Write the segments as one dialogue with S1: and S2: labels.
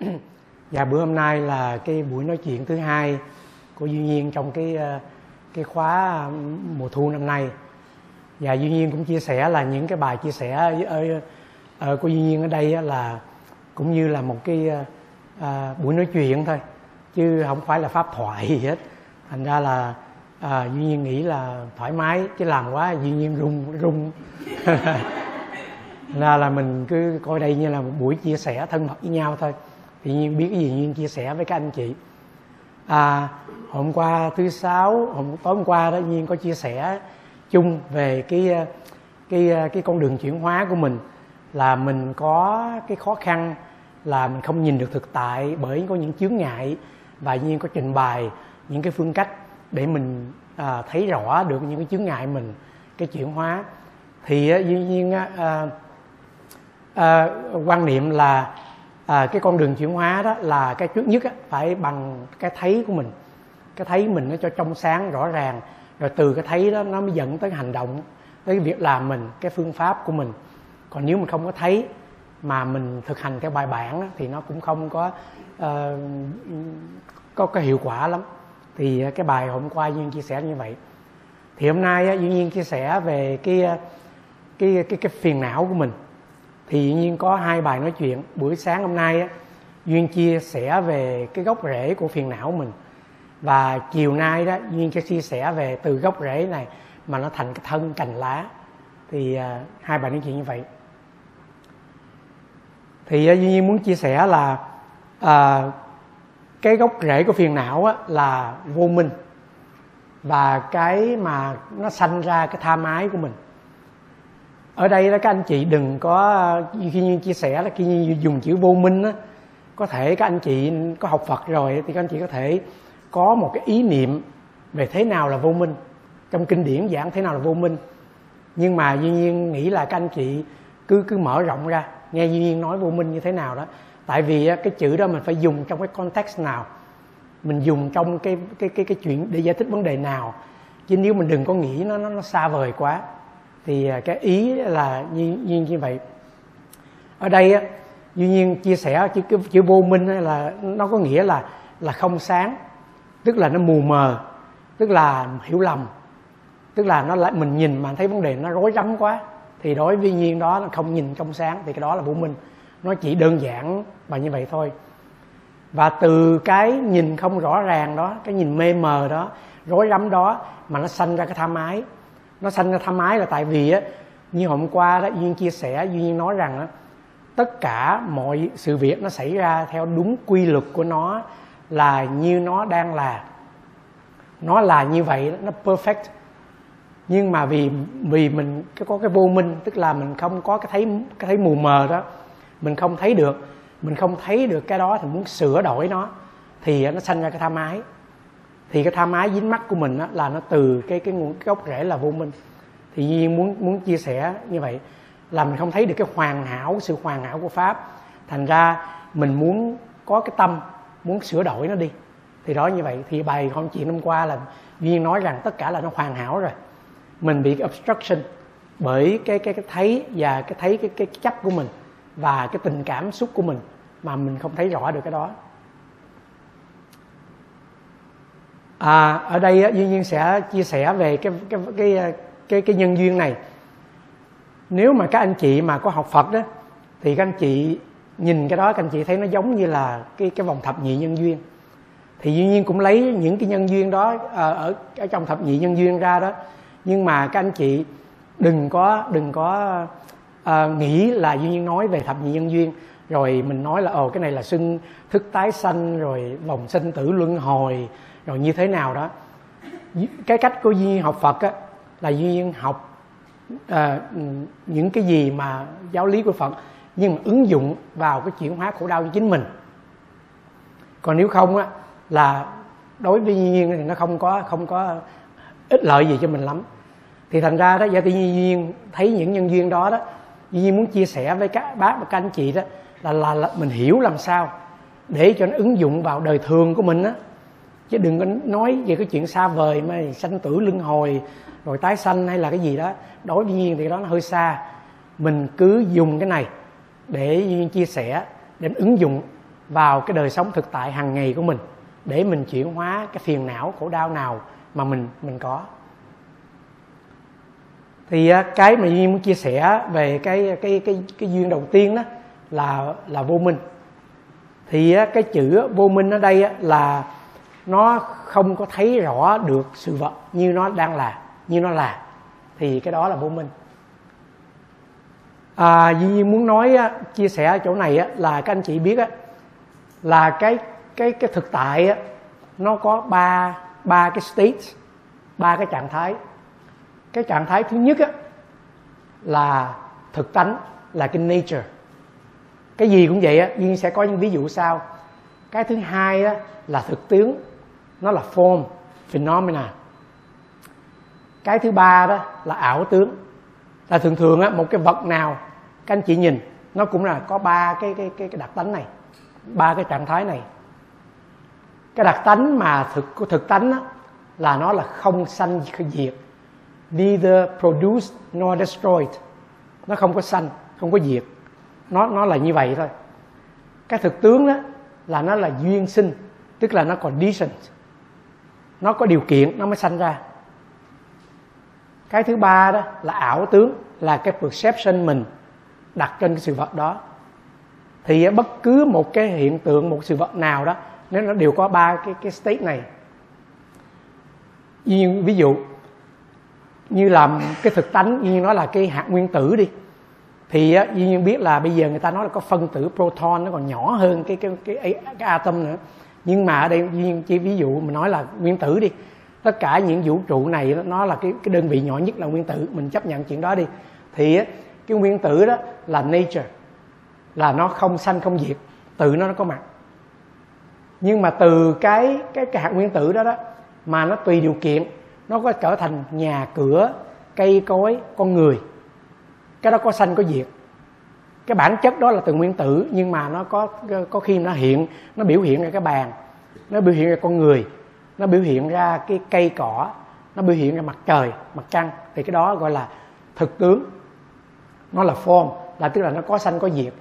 S1: và dạ, bữa hôm nay là cái buổi nói chuyện thứ hai của Duy Nhiên trong cái ờ, cái khóa mùa thu năm nay. Và Duy Nhiên cũng chia sẻ là những cái bài chia sẻ ở, ở ờ, ờ, của Duy Nhiên ở đây là cũng như là một cái à, buổi nói chuyện thôi chứ không phải là pháp thoại gì hết. Thành ra là à, Duy Nhiên nghĩ là thoải mái chứ làm quá Duy Nhiên run run. ra là mình cứ coi đây như là một buổi chia sẻ thân mật với nhau thôi tự nhiên biết cái gì nhiên chia sẻ với các anh chị. À, hôm qua thứ sáu hôm tối hôm qua đó nhiên có chia sẻ chung về cái ờ, cái ờ, cái con đường chuyển hóa của mình. Là mình có cái khó khăn là mình không nhìn được thực tại bởi có những chướng ngại và nhiên có trình bày những cái phương cách để mình à, thấy rõ được những cái chướng ngại mình cái chuyển hóa. Thì dĩ nhiên à, à, quan niệm là à, cái con đường chuyển hóa đó là cái trước nhất á, phải bằng cái thấy của mình. Cái thấy mình nó cho trong sáng rõ ràng rồi từ cái thấy đó nó mới dẫn tới hành động tới cái việc làm mình cái phương pháp của mình. Còn nếu mình không có thấy mà mình thực hành theo bài bản đó, thì nó cũng không có uh, có cái hiệu quả lắm. Thì cái bài hôm qua duyên chia sẻ như vậy. Thì hôm nay á, duyên chia sẻ về cái ờ, cái cái cái phiền não của mình thì dĩ nhiên có hai bài nói chuyện. Buổi sáng hôm nay á, duyên chia sẻ về cái gốc rễ của phiền não mình. Và chiều nay đó duyên sẽ chia sẻ về từ gốc rễ này mà nó thành cái thân cành lá. Thì à, hai bài nói chuyện như vậy. Thì à, duyên muốn chia sẻ là à, cái gốc rễ của phiền não á, là vô minh. Và cái mà nó sanh ra cái tham ái của mình ở đây đó các anh chị đừng có khi như chia sẻ là khi như dùng chữ vô minh á có thể các anh chị có học Phật rồi thì các anh chị có thể có một cái ý niệm về thế nào là vô minh. Trong kinh điển giảng thế nào là vô minh. Nhưng mà duy nhiên nghĩ là các anh chị cứ cứ mở rộng ra nghe duy nhiên nói vô minh như thế nào đó. Tại vì cái chữ đó mình phải dùng trong cái context nào? Mình dùng trong cái cái cái cái chuyện để giải thích vấn đề nào? Chứ nếu mình đừng có nghĩ nó nó, nó xa vời quá thì à, cái ý là như, như, như vậy. Ở đây á duy nhiên chia sẻ chữ chữ vô minh là nó có nghĩa là là không sáng tức là nó mù mờ tức là hiểu lầm tức là nó lại mình nhìn mà thấy vấn đề nó rối rắm quá. Thì đối với nhiên đó là không nhìn trong sáng thì cái đó là vô minh. Nó chỉ đơn giản và như vậy thôi. Và từ cái nhìn không rõ ràng đó cái nhìn mê mờ đó rối rắm đó mà nó sanh ra cái tham ái nó sanh ra tham ái là tại vì á, như hôm qua đó, duyên chia sẻ, duyên nói rằng á, tất cả mọi sự việc nó xảy ra theo đúng quy luật của nó là như nó đang là. Nó là như vậy, nó perfect. Nhưng mà vì vì mình có cái vô minh, tức là mình không có cái thấy cái thấy mù mờ đó, mình không thấy được, mình không thấy được cái đó thì muốn sửa đổi nó, thì nó sanh ra cái tham ái thì cái tham ái dính mắt của mình á, là nó từ cái cái nguồn gốc rễ là vô minh. Thì nhiên muốn muốn chia sẻ như vậy là mình không thấy được cái hoàn hảo sự hoàn hảo của pháp. Thành ra mình muốn có cái tâm muốn sửa đổi nó đi. Thì đó như vậy. Thì bài hôm chuyện hôm qua là duyên nói rằng tất cả là nó hoàn hảo rồi. Mình bị obstruction bởi cái cái cái thấy và cái thấy cái cái chấp của mình và cái tình cảm xúc của mình mà mình không thấy rõ được cái đó. À, ở đây á, duy nhiên sẽ chia sẻ về cái cái cái cái cái nhân duyên này. Nếu mà các anh chị mà có học Phật đó thì các anh chị nhìn cái đó các anh chị thấy nó giống như là cái cái vòng thập nhị nhân duyên. Thì duy nhiên cũng lấy những cái nhân duyên đó ở, ở, ở trong thập nhị nhân duyên ra đó. Nhưng mà các anh chị đừng có đừng có uh, nghĩ là duy nhiên nói về thập nhị nhân duyên. Rồi mình nói là ồ cái này là xưng thức tái sanh rồi vòng sinh tử luân hồi rồi như thế nào đó? Cái cách của duy học phật á, là duy học à, những cái gì mà giáo lý của phật nhưng mà ứng dụng vào cái chuyển hóa khổ đau cho chính mình. Còn nếu không á là đối với duy nhiên thì nó không có không có ích lợi gì cho mình lắm. Thì thành ra đó do tự nhiên thấy những nhân duyên đó đó duy nhiên muốn chia sẻ với các bác và các anh chị đó là, là là mình hiểu làm sao để cho nó ứng dụng vào đời thường của mình á chứ đừng có nói về cái chuyện xa vời mà sanh tử luân hồi, rồi tái sanh hay là cái gì đó. Đối với nhiên thì đó nó hơi xa. Mình cứ dùng cái này để duyên chia sẻ, để ứng dụng vào cái đời sống thực tại hàng ngày của mình, để mình chuyển hóa cái phiền não, khổ đau nào mà mình mình có. Thì à, cái mà duyên muốn chia sẻ về cái cái cái cái duyên đầu tiên đó là là vô minh. Thì à, cái chữ vô minh ở đây là nó không có thấy rõ được sự vật như nó đang là như nó là. Thì cái đó là vô minh. À, Duy Nhiên muốn nói chia sẻ ở chỗ này là các anh chị biết là cái cái cái thực tại nó có ba ba cái state ba cái trạng thái. Cái trạng thái thứ nhất là thực tánh là cái nature. Cái gì cũng vậy á duyên sẽ có những ví dụ sau. Cái thứ hai á, là thực tướng nó là form phenomena. Cái thứ ba đó là ảo tướng. Là thường thường á một cái vật nào các anh chị nhìn nó cũng là có ba cái cái cái, cái đặc tánh này ba cái trạng thái này. Cái đặc tánh mà thực của thực tánh á, là nó là không sanh diệt neither produce nor destroyed. Nó không có sanh không có diệt. Nó nó là như vậy thôi. Cái thực tướng đó là nó là duyên sinh tức là nó còn decent nó có điều kiện nó mới sanh ra. Cái thứ ba đó là ảo tướng là cái perception mình đặt trên cái sự vật đó. Thì à, bất cứ một cái hiện tượng một sự vật nào đó nếu nó đều có ba cái cái state này. Như ví dụ như là cái thực tánh như nó là cái hạt nguyên tử đi thì như dĩ nhiên biết là bây giờ người ta nói là có phân tử proton nó còn nhỏ hơn cái cái cái, cái, cái atom nữa nhưng mà ở đây chỉ ví dụ mình nói là nguyên tử đi. Tất cả những vũ trụ này, nó là cái cái đơn vị nhỏ nhất là nguyên tử. Mình chấp nhận chuyện đó đi. Thì cái nguyên tử đó là nature. Là nó không sanh, không diệt. Tự nó nó có mặt. Nhưng mà từ cái cái cái hạt nguyên tử đó đó, mà nó tùy điều kiện, nó có trở thành nhà cửa, cây cối, con người. Cái đó có sanh, có diệt cái bản chất đó là từ nguyên tử, nhưng mà nó có có khi nó hiện, nó biểu hiện ra cái bàn, nó biểu hiện ra con người, nó biểu hiện ra cái cây cỏ, nó biểu hiện ra mặt trời, mặt trăng. Thì cái đó gọi là thực tướng. Nó là form, là tức là nó có sanh, có diệt.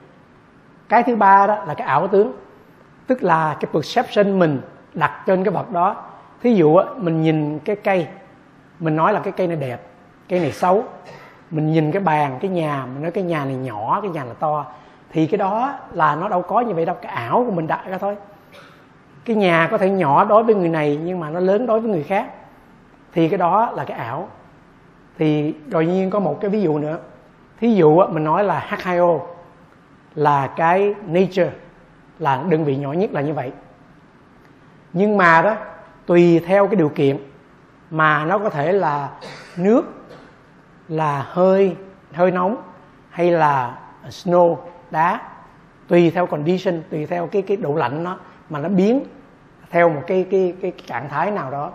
S1: Cái thứ ba đó là cái ảo tướng, tức là cái perception mình đặt trên cái vật đó. Thí dụ mình nhìn cái cây, mình nói là cái cây này đẹp, cây này xấu mình nhìn cái bàn, cái nhà, mình nói cái nhà này nhỏ, cái nhà này to, thì cái đó là nó đâu có như vậy đâu. Cái ảo của mình đặt ra thôi. Cái nhà có thể nhỏ đối với người này, nhưng mà nó lớn đối với người khác. Thì cái đó là cái ảo. Thì rồi nhiên có một cái ví dụ nữa. Thí dụ mình nói là H2O là cái nature, là đơn vị nhỏ nhất là như vậy. Nhưng mà đó, tùy theo cái điều kiện mà nó có thể là nước là hơi hơi nóng hay là snow đá. Tùy theo condition tùy theo cái cái độ lạnh nó mà nó biến theo một cái cái cái, trạng thái nào đó.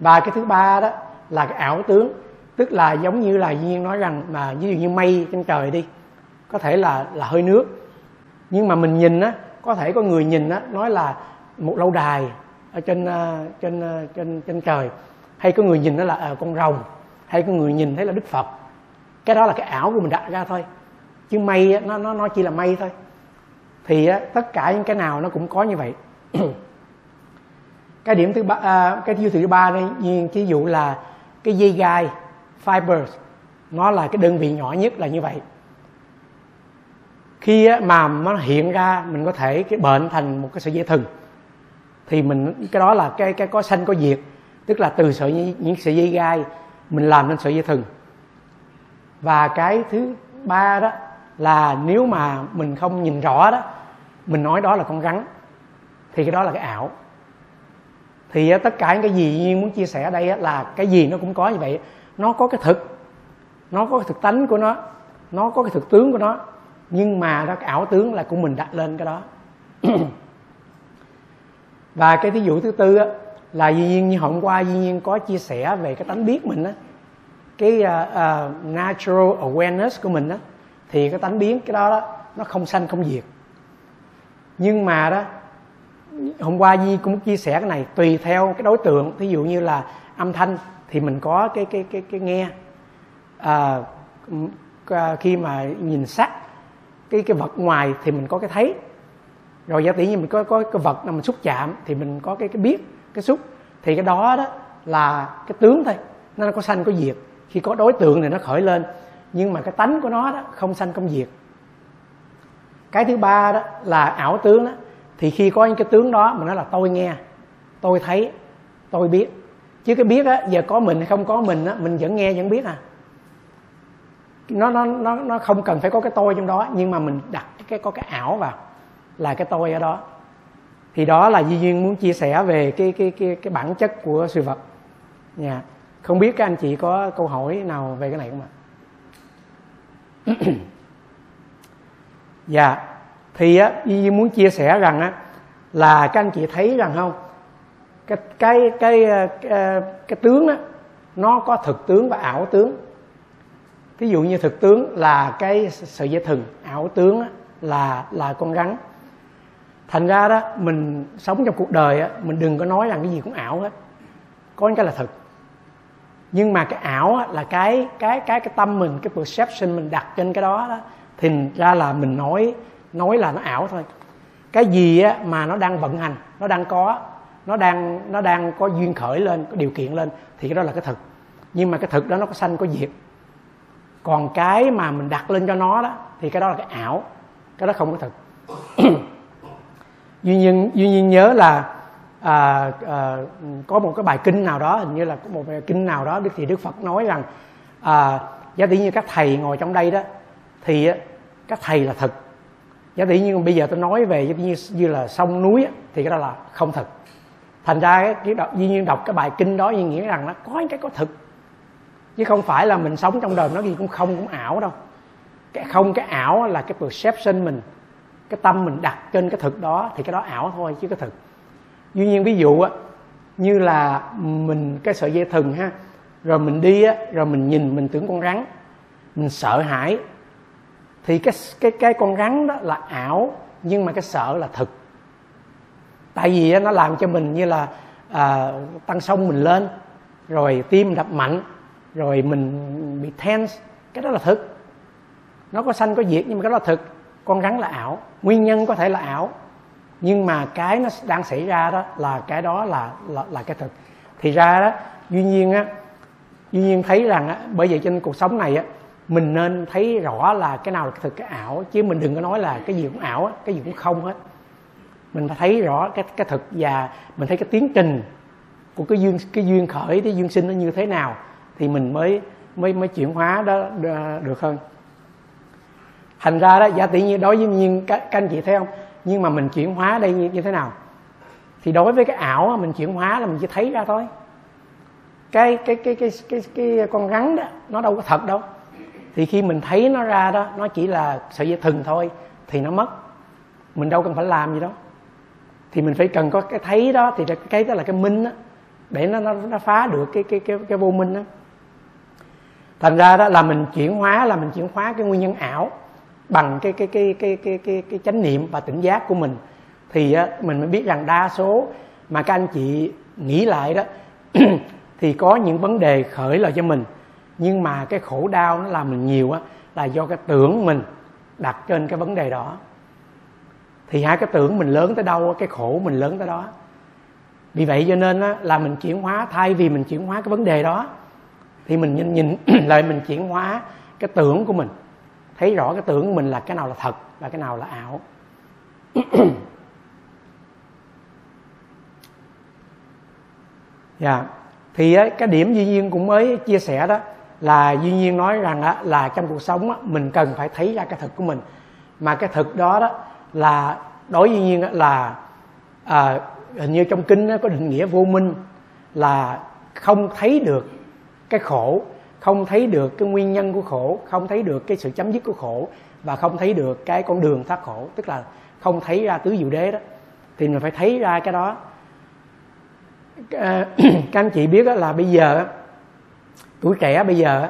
S1: Và cái thứ ba đó là cái ảo tướng tức là giống như là nhiên nói rằng mà ví dụ như mây trên trời đi có thể là là hơi nước. Nhưng mà mình nhìn á có thể có người nhìn á nói là một lâu đài ở trên ờ, trên ờ, trên trên trời. Hay có người nhìn nó là à, con rồng hay có người nhìn thấy là đức phật. Cái đó là cái ảo của mình đặt ra thôi. Chứ mây nó nó nó chỉ là mây thôi. Thì tất cả những cái nào nó cũng có như vậy. Cái điểm thứ ba à, cái thứ ba đây nhiên ví dụ là cái dây gai fibers nó là cái đơn vị nhỏ nhất là như vậy. Khi mà nó hiện ra mình có thể cái bệnh thành một cái sợi dây thừng. Thì mình cái đó là cái cái có sanh có diệt. Tức là từ sợi những sợi dây gai mình làm nên sợi dây thừng. Và cái thứ ba đó là nếu mà mình không nhìn rõ đó mình nói đó là con rắn thì cái đó là cái ảo. Thì ờ, tất cả những cái gì Duyên muốn chia sẻ ở đây là cái gì nó cũng có như vậy. Nó có cái thực nó có cái thực tánh của nó nó có cái thực tướng của nó nhưng mà đó cái ảo tướng là của mình đặt lên cái đó. Và cái ví dụ thứ tư á, là duy nhiên như hôm qua duy nhiên có chia sẻ về cái tánh biết mình á cái uh, uh, natural awareness của mình á thì cái tánh biến cái đó, đó nó không sanh không diệt. Nhưng mà đó hôm qua Di cũng chia sẻ cái này tùy theo cái đối tượng thí dụ như là âm thanh thì mình có cái cái cái cái nghe. À, à khi mà nhìn sắc cái cái vật ngoài thì mình có cái thấy. Rồi giả tỷ như mình có có cái vật nào mình xúc chạm thì mình có cái cái biết cái xúc, thì cái đó đó là cái tướng thôi. Nó có sanh có diệt. Khi có đối tượng thì nó khởi lên. Nhưng mà cái tánh của nó đó không sanh không diệt. Cái thứ ba đó là ảo tướng đó. Thì khi có những cái tướng đó mà nó là tôi nghe, tôi thấy, tôi biết. Chứ cái biết á, giờ có mình hay không có mình á, mình vẫn nghe vẫn biết à. Nó nó nó nó không cần phải có cái tôi trong đó, nhưng mà mình đặt cái, có cái ảo vào là cái tôi ở đó thì đó là duy nhiên muốn chia sẻ về cái cái cái cái bản chất của sự vật. Nha yeah. không biết các anh chị có câu hỏi nào về cái này không ạ? Dạ. Thì á duy nhiên muốn chia sẻ rằng á là các anh chị thấy rằng không? Cái cái cái cái, cái, cái tướng á nó có thực tướng và ảo tướng. Ví dụ như thực tướng là cái sợi dây thừng ảo tướng á, là là con rắn thành ra đó mình sống trong cuộc đời á, mình đừng có nói rằng cái gì cũng ảo hết. Có những cái là thật. Nhưng mà cái ảo á, là cái cái cái cái tâm mình cái perception mình đặt trên cái đó đó thì ra là mình nói nói là nó ảo thôi. Cái gì á, mà nó đang vận hành nó đang có nó đang nó đang có duyên khởi lên có điều kiện lên thì cái đó là cái thực nhưng mà cái thực đó nó có sanh có diệt. Còn cái mà mình đặt lên cho nó đó thì cái đó là cái ảo. Cái đó không có thực duy nhiên duy nhiên nhớ là à, à, có một cái bài kinh nào đó hình như là có một bài kinh nào đó đức thì đức phật nói rằng à, giá tỷ như các thầy ngồi trong đây đó thì các thầy là thật. Giá tỷ như bây giờ tôi nói về giống như, như là sông núi thì cái đó là không thật. Thành ra cái, đọc, duy nhiên đọc cái bài kinh đó ý nghĩa rằng nó có cái có thực chứ không phải là mình sống trong đời nó gì cũng không cũng ảo đâu. Cái không cái ảo là cái perception mình cái tâm mình đặt trên cái thực đó thì cái đó ảo thôi chứ cái thực. Duy nhiên ví dụ á như là mình cái sợi dây thừng ha rồi mình đi á rồi mình nhìn mình tưởng con rắn mình sợ hãi thì cái cái cái con rắn đó là ảo nhưng mà cái sợ là thực. Tại vì nó làm cho mình như là à, tăng sông mình lên rồi tim đập mạnh rồi mình bị tense. Cái đó là thực. Nó có sanh có diệt nhưng mà cái đó là thực con rắn là ảo. Nguyên nhân có thể là ảo. Nhưng mà cái nó đang xảy ra đó là cái đó là là, là cái thực. Thì ra đó duy nhiên á duy nhiên thấy rằng á bởi vậy trên cuộc sống này á mình nên thấy rõ là cái nào là cái thực cái ảo. Chứ mình đừng có nói là cái gì cũng ảo á cái gì cũng không hết mình phải thấy rõ cái cái thực và mình thấy cái tiến trình của cái duyên cái duyên khởi cái duyên sinh nó như thế nào thì mình mới mới mới chuyển hóa đó được hơn thành ra đó giả tỷ nhiên đối với nhiên các, các anh chị thấy không? Nhưng mà mình chuyển hóa đây như, như thế nào? Thì đối với cái ảo mình chuyển hóa là mình chỉ thấy ra thôi. Cái cái cái cái cái cái, cái con rắn đó nó đâu có thật đâu. Thì khi mình thấy nó ra đó nó chỉ là sợi dây thừng thôi thì nó mất. Mình đâu cần phải làm gì đó thì mình phải cần có cái thấy đó thì cái đó là cái minh đó để nó nó, nó phá được cái cái cái cái vô minh đó thành ra đó là mình chuyển hóa là mình chuyển hóa cái nguyên nhân ảo bằng cái cái cái cái cái cái, cái chánh niệm và tỉnh giác của mình thì mình mới biết rằng đa số mà các anh chị nghĩ lại đó thì có những vấn đề khởi là cho mình. Nhưng mà cái khổ đau nó làm mình nhiều á là do cái tưởng mình đặt trên cái vấn đề đó. Thì hai cái tưởng mình lớn tới đâu cái khổ mình lớn tới đó. Vì vậy cho nên á, là mình chuyển hóa thay vì mình chuyển hóa cái vấn đề đó thì mình nhìn, nhìn lại mình chuyển hóa cái tưởng của mình thấy rõ cái tưởng của mình là cái nào là thật và cái nào là ảo. Dạ. Yeah. thì cái điểm duy nhiên cũng mới chia sẻ đó là duy nhiên nói rằng là trong cuộc sống mình cần phải thấy ra cái thực của mình. Mà cái thực đó đó là đối duy nhiên là à, hình như trong kinh có định nghĩa vô minh là không thấy được cái khổ không thấy được cái nguyên nhân của khổ không thấy được cái sự chấm dứt của khổ và không thấy được cái con đường thoát khổ. Tức là không thấy ra tứ diệu đế đó. Thì mình phải thấy ra cái đó. Ờ, các anh chị biết là bây giờ tuổi trẻ bây giờ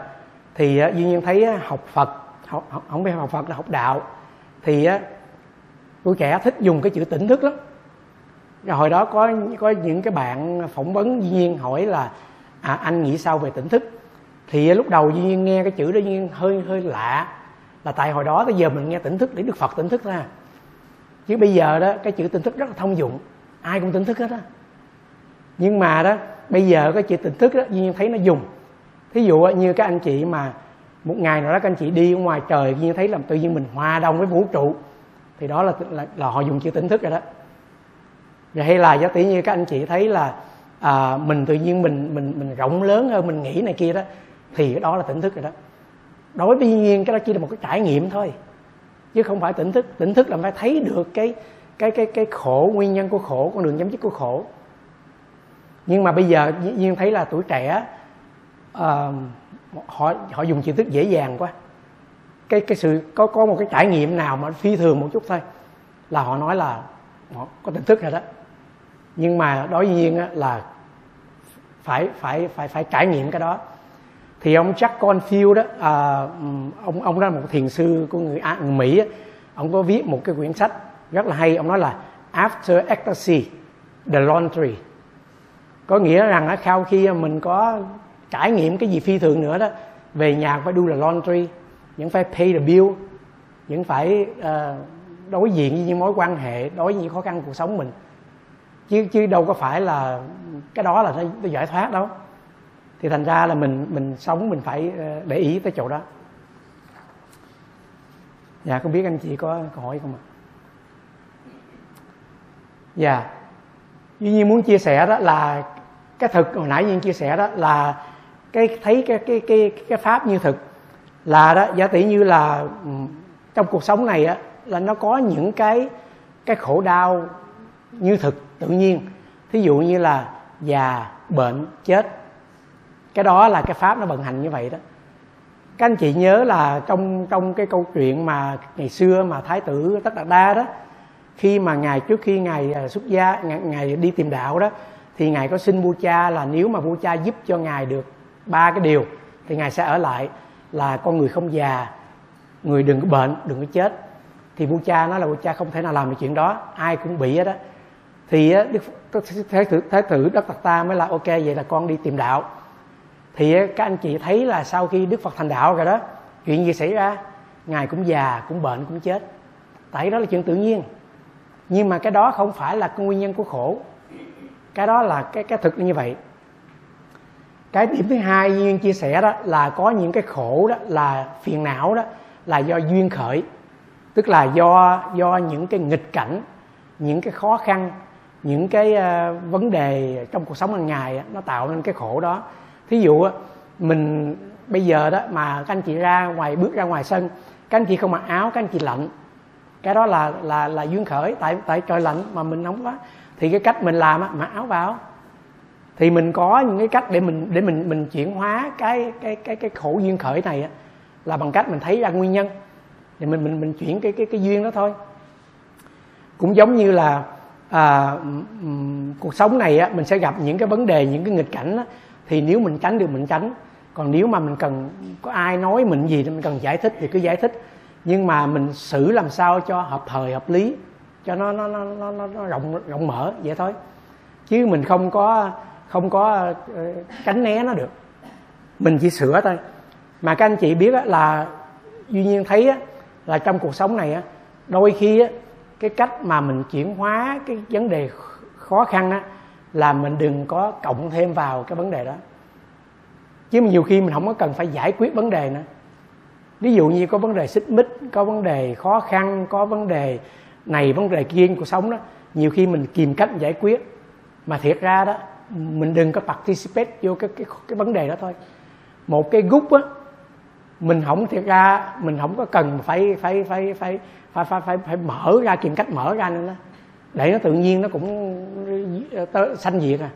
S1: thì duy nhiên thấy học phật học, không biết học phật là học đạo. Thì tuổi trẻ thích dùng cái chữ tỉnh thức lắm. Rồi hồi đó có có những cái bạn phỏng vấn duy nhiên hỏi là à, anh nghĩ sao về tỉnh thức? Thì à, lúc đầu duy nhiên nghe cái chữ đó duy nhiên hơi hơi lạ. Là tại hồi đó tới giờ mình nghe tỉnh thức để đức phật tỉnh thức ra. Chứ bây giờ đó cái chữ tỉnh thức rất là thông dụng. Ai cũng tỉnh thức hết á. Nhưng mà đó bây giờ cái chữ tỉnh thức đó nhiên thấy nó dùng. Thí dụ à, như các anh chị mà một ngày nào đó các anh chị đi ở ngoài trời nhiên thấy là tự nhiên mình hòa đồng với vũ trụ. Thì đó là là, là họ dùng chữ tỉnh thức rồi đó. Rồi hay là giả tỷ như các anh chị thấy là à, mình tự nhiên mình mình mình rộng lớn hơn mình nghĩ này kia đó thì cái đó là tỉnh thức rồi đó. Đối với nhiên cái đó chỉ là một cái trải nghiệm thôi. Chứ không phải tỉnh thức. Tỉnh thức là phải thấy được cái cái cái cái khổ nguyên nhân của khổ con đường chấm dứt của khổ. Nhưng mà bây giờ nhiên thấy là tuổi trẻ uh, họ họ dùng chữ thức dễ dàng quá. Cái cái sự có có một cái trải nghiệm nào mà phi thường một chút thôi là họ nói là họ có tỉnh thức rồi đó. Nhưng mà đối với nhiên là phải phải phải phải trải nghiệm cái đó thì ông Jack Confield đó à, ông ông đó là một thiền sư của người, à, người Mỹ đó, ông có viết một cái quyển sách rất là hay ông nói là after ecstasy the laundry. Có nghĩa rằng sau khi mình có trải nghiệm cái gì phi thường nữa đó về nhà phải đu là laundry vẫn phải pay the bill vẫn phải uh, đối diện với những mối quan hệ đối với những khó khăn cuộc sống mình. Chứ chứ đâu có phải là cái đó là nó giải thoát đâu thì thành ra là mình mình sống, mình phải ờ, để ý tới chỗ đó. Dạ không biết anh chị có câu hỏi không ạ? Dạ. Duy nhiên muốn chia sẻ đó là cái thực, hồi nãy nhiên chia sẻ đó là cái, thấy cái cái cái cái pháp như thực là đó, giả tỷ như là trong cuộc sống này á, là nó có những cái cái khổ đau như thực tự nhiên. Thí dụ như là già, bệnh, chết cái đó là cái pháp nó vận hành như vậy đó. Các anh chị nhớ là trong trong cái câu chuyện mà ngày xưa mà thái tử tất đạt đa đó khi mà ngài trước khi ngài à, xuất gia ngài, ngài đi tìm đạo đó thì ngài có xin vua cha là nếu mà vua cha giúp cho ngài được ba cái điều thì ngài sẽ ở lại là con người không già người đừng có bệnh đừng có chết. Thì vua cha nói là vua cha không thể nào làm được chuyện đó ai cũng bị hết đó thì đức thái tử thái tử đất tạc ta mới là ok vậy là con đi tìm đạo thì các anh chị thấy là sau khi đức phật thành đạo rồi đó chuyện gì xảy ra? Ngài cũng già cũng bệnh cũng chết. Tại đó là chuyện tự nhiên. Nhưng mà cái đó không phải là cái nguyên nhân của khổ. Cái đó là cái cái thực như vậy. Cái điểm thứ hai duyên chia sẻ đó là có những cái khổ đó là phiền não đó là do duyên khởi. Tức là do do những cái nghịch cảnh những cái khó khăn những cái uh, vấn đề trong cuộc sống hàng ngày nó tạo nên cái khổ đó thí dụ mình bây giờ đó mà các anh chị ra ngoài bước ra ngoài sân các anh chị không mặc áo các anh chị lạnh. Cái đó là là là duyên khởi tại tại trời lạnh mà mình nóng quá. Thì cái cách mình làm á mặc áo vào. Thì mình có những cái cách để mình để mình mình chuyển hóa cái cái cái cái khổ duyên khởi này á là bằng cách mình thấy ra nguyên nhân. Thì mình mình mình chuyển cái cái cái duyên đó thôi. Cũng giống như là à, cuộc sống này á mình sẽ gặp những cái vấn đề những cái nghịch cảnh á, thì nếu mình tránh được mình tránh. Còn nếu mà mình cần có ai nói mình gì thì mình cần giải thích thì cứ giải thích. Nhưng mà mình xử làm sao cho hợp thời hợp lý cho nó nó nó nó, nó rộng rộng mở vậy thôi. Chứ mình không có không có ờ, tránh né nó được. Mình chỉ sửa thôi. Mà các anh chị biết là duy nhiên thấy là trong cuộc sống này đôi khi cái cách mà mình chuyển hóa cái vấn đề khó khăn là mình đừng có cộng thêm vào cái vấn đề đó. Chứ nhiều khi mình không có cần phải giải quyết vấn đề nữa. Ví dụ như có vấn đề xích mích có vấn đề khó khăn có vấn đề này vấn đề kia cuộc sống đó nhiều khi mình kìm cách giải quyết. Mà thiệt ra đó mình đừng có participate vô cái cái cái vấn đề đó thôi. Một cái gút á mình không thiệt ra mình không có cần phải phải phải phải phải phải phải, phải mở ra kìm cách mở ra nữa đó để nó tự nhiên nó cũng ờ, sanh diệt à.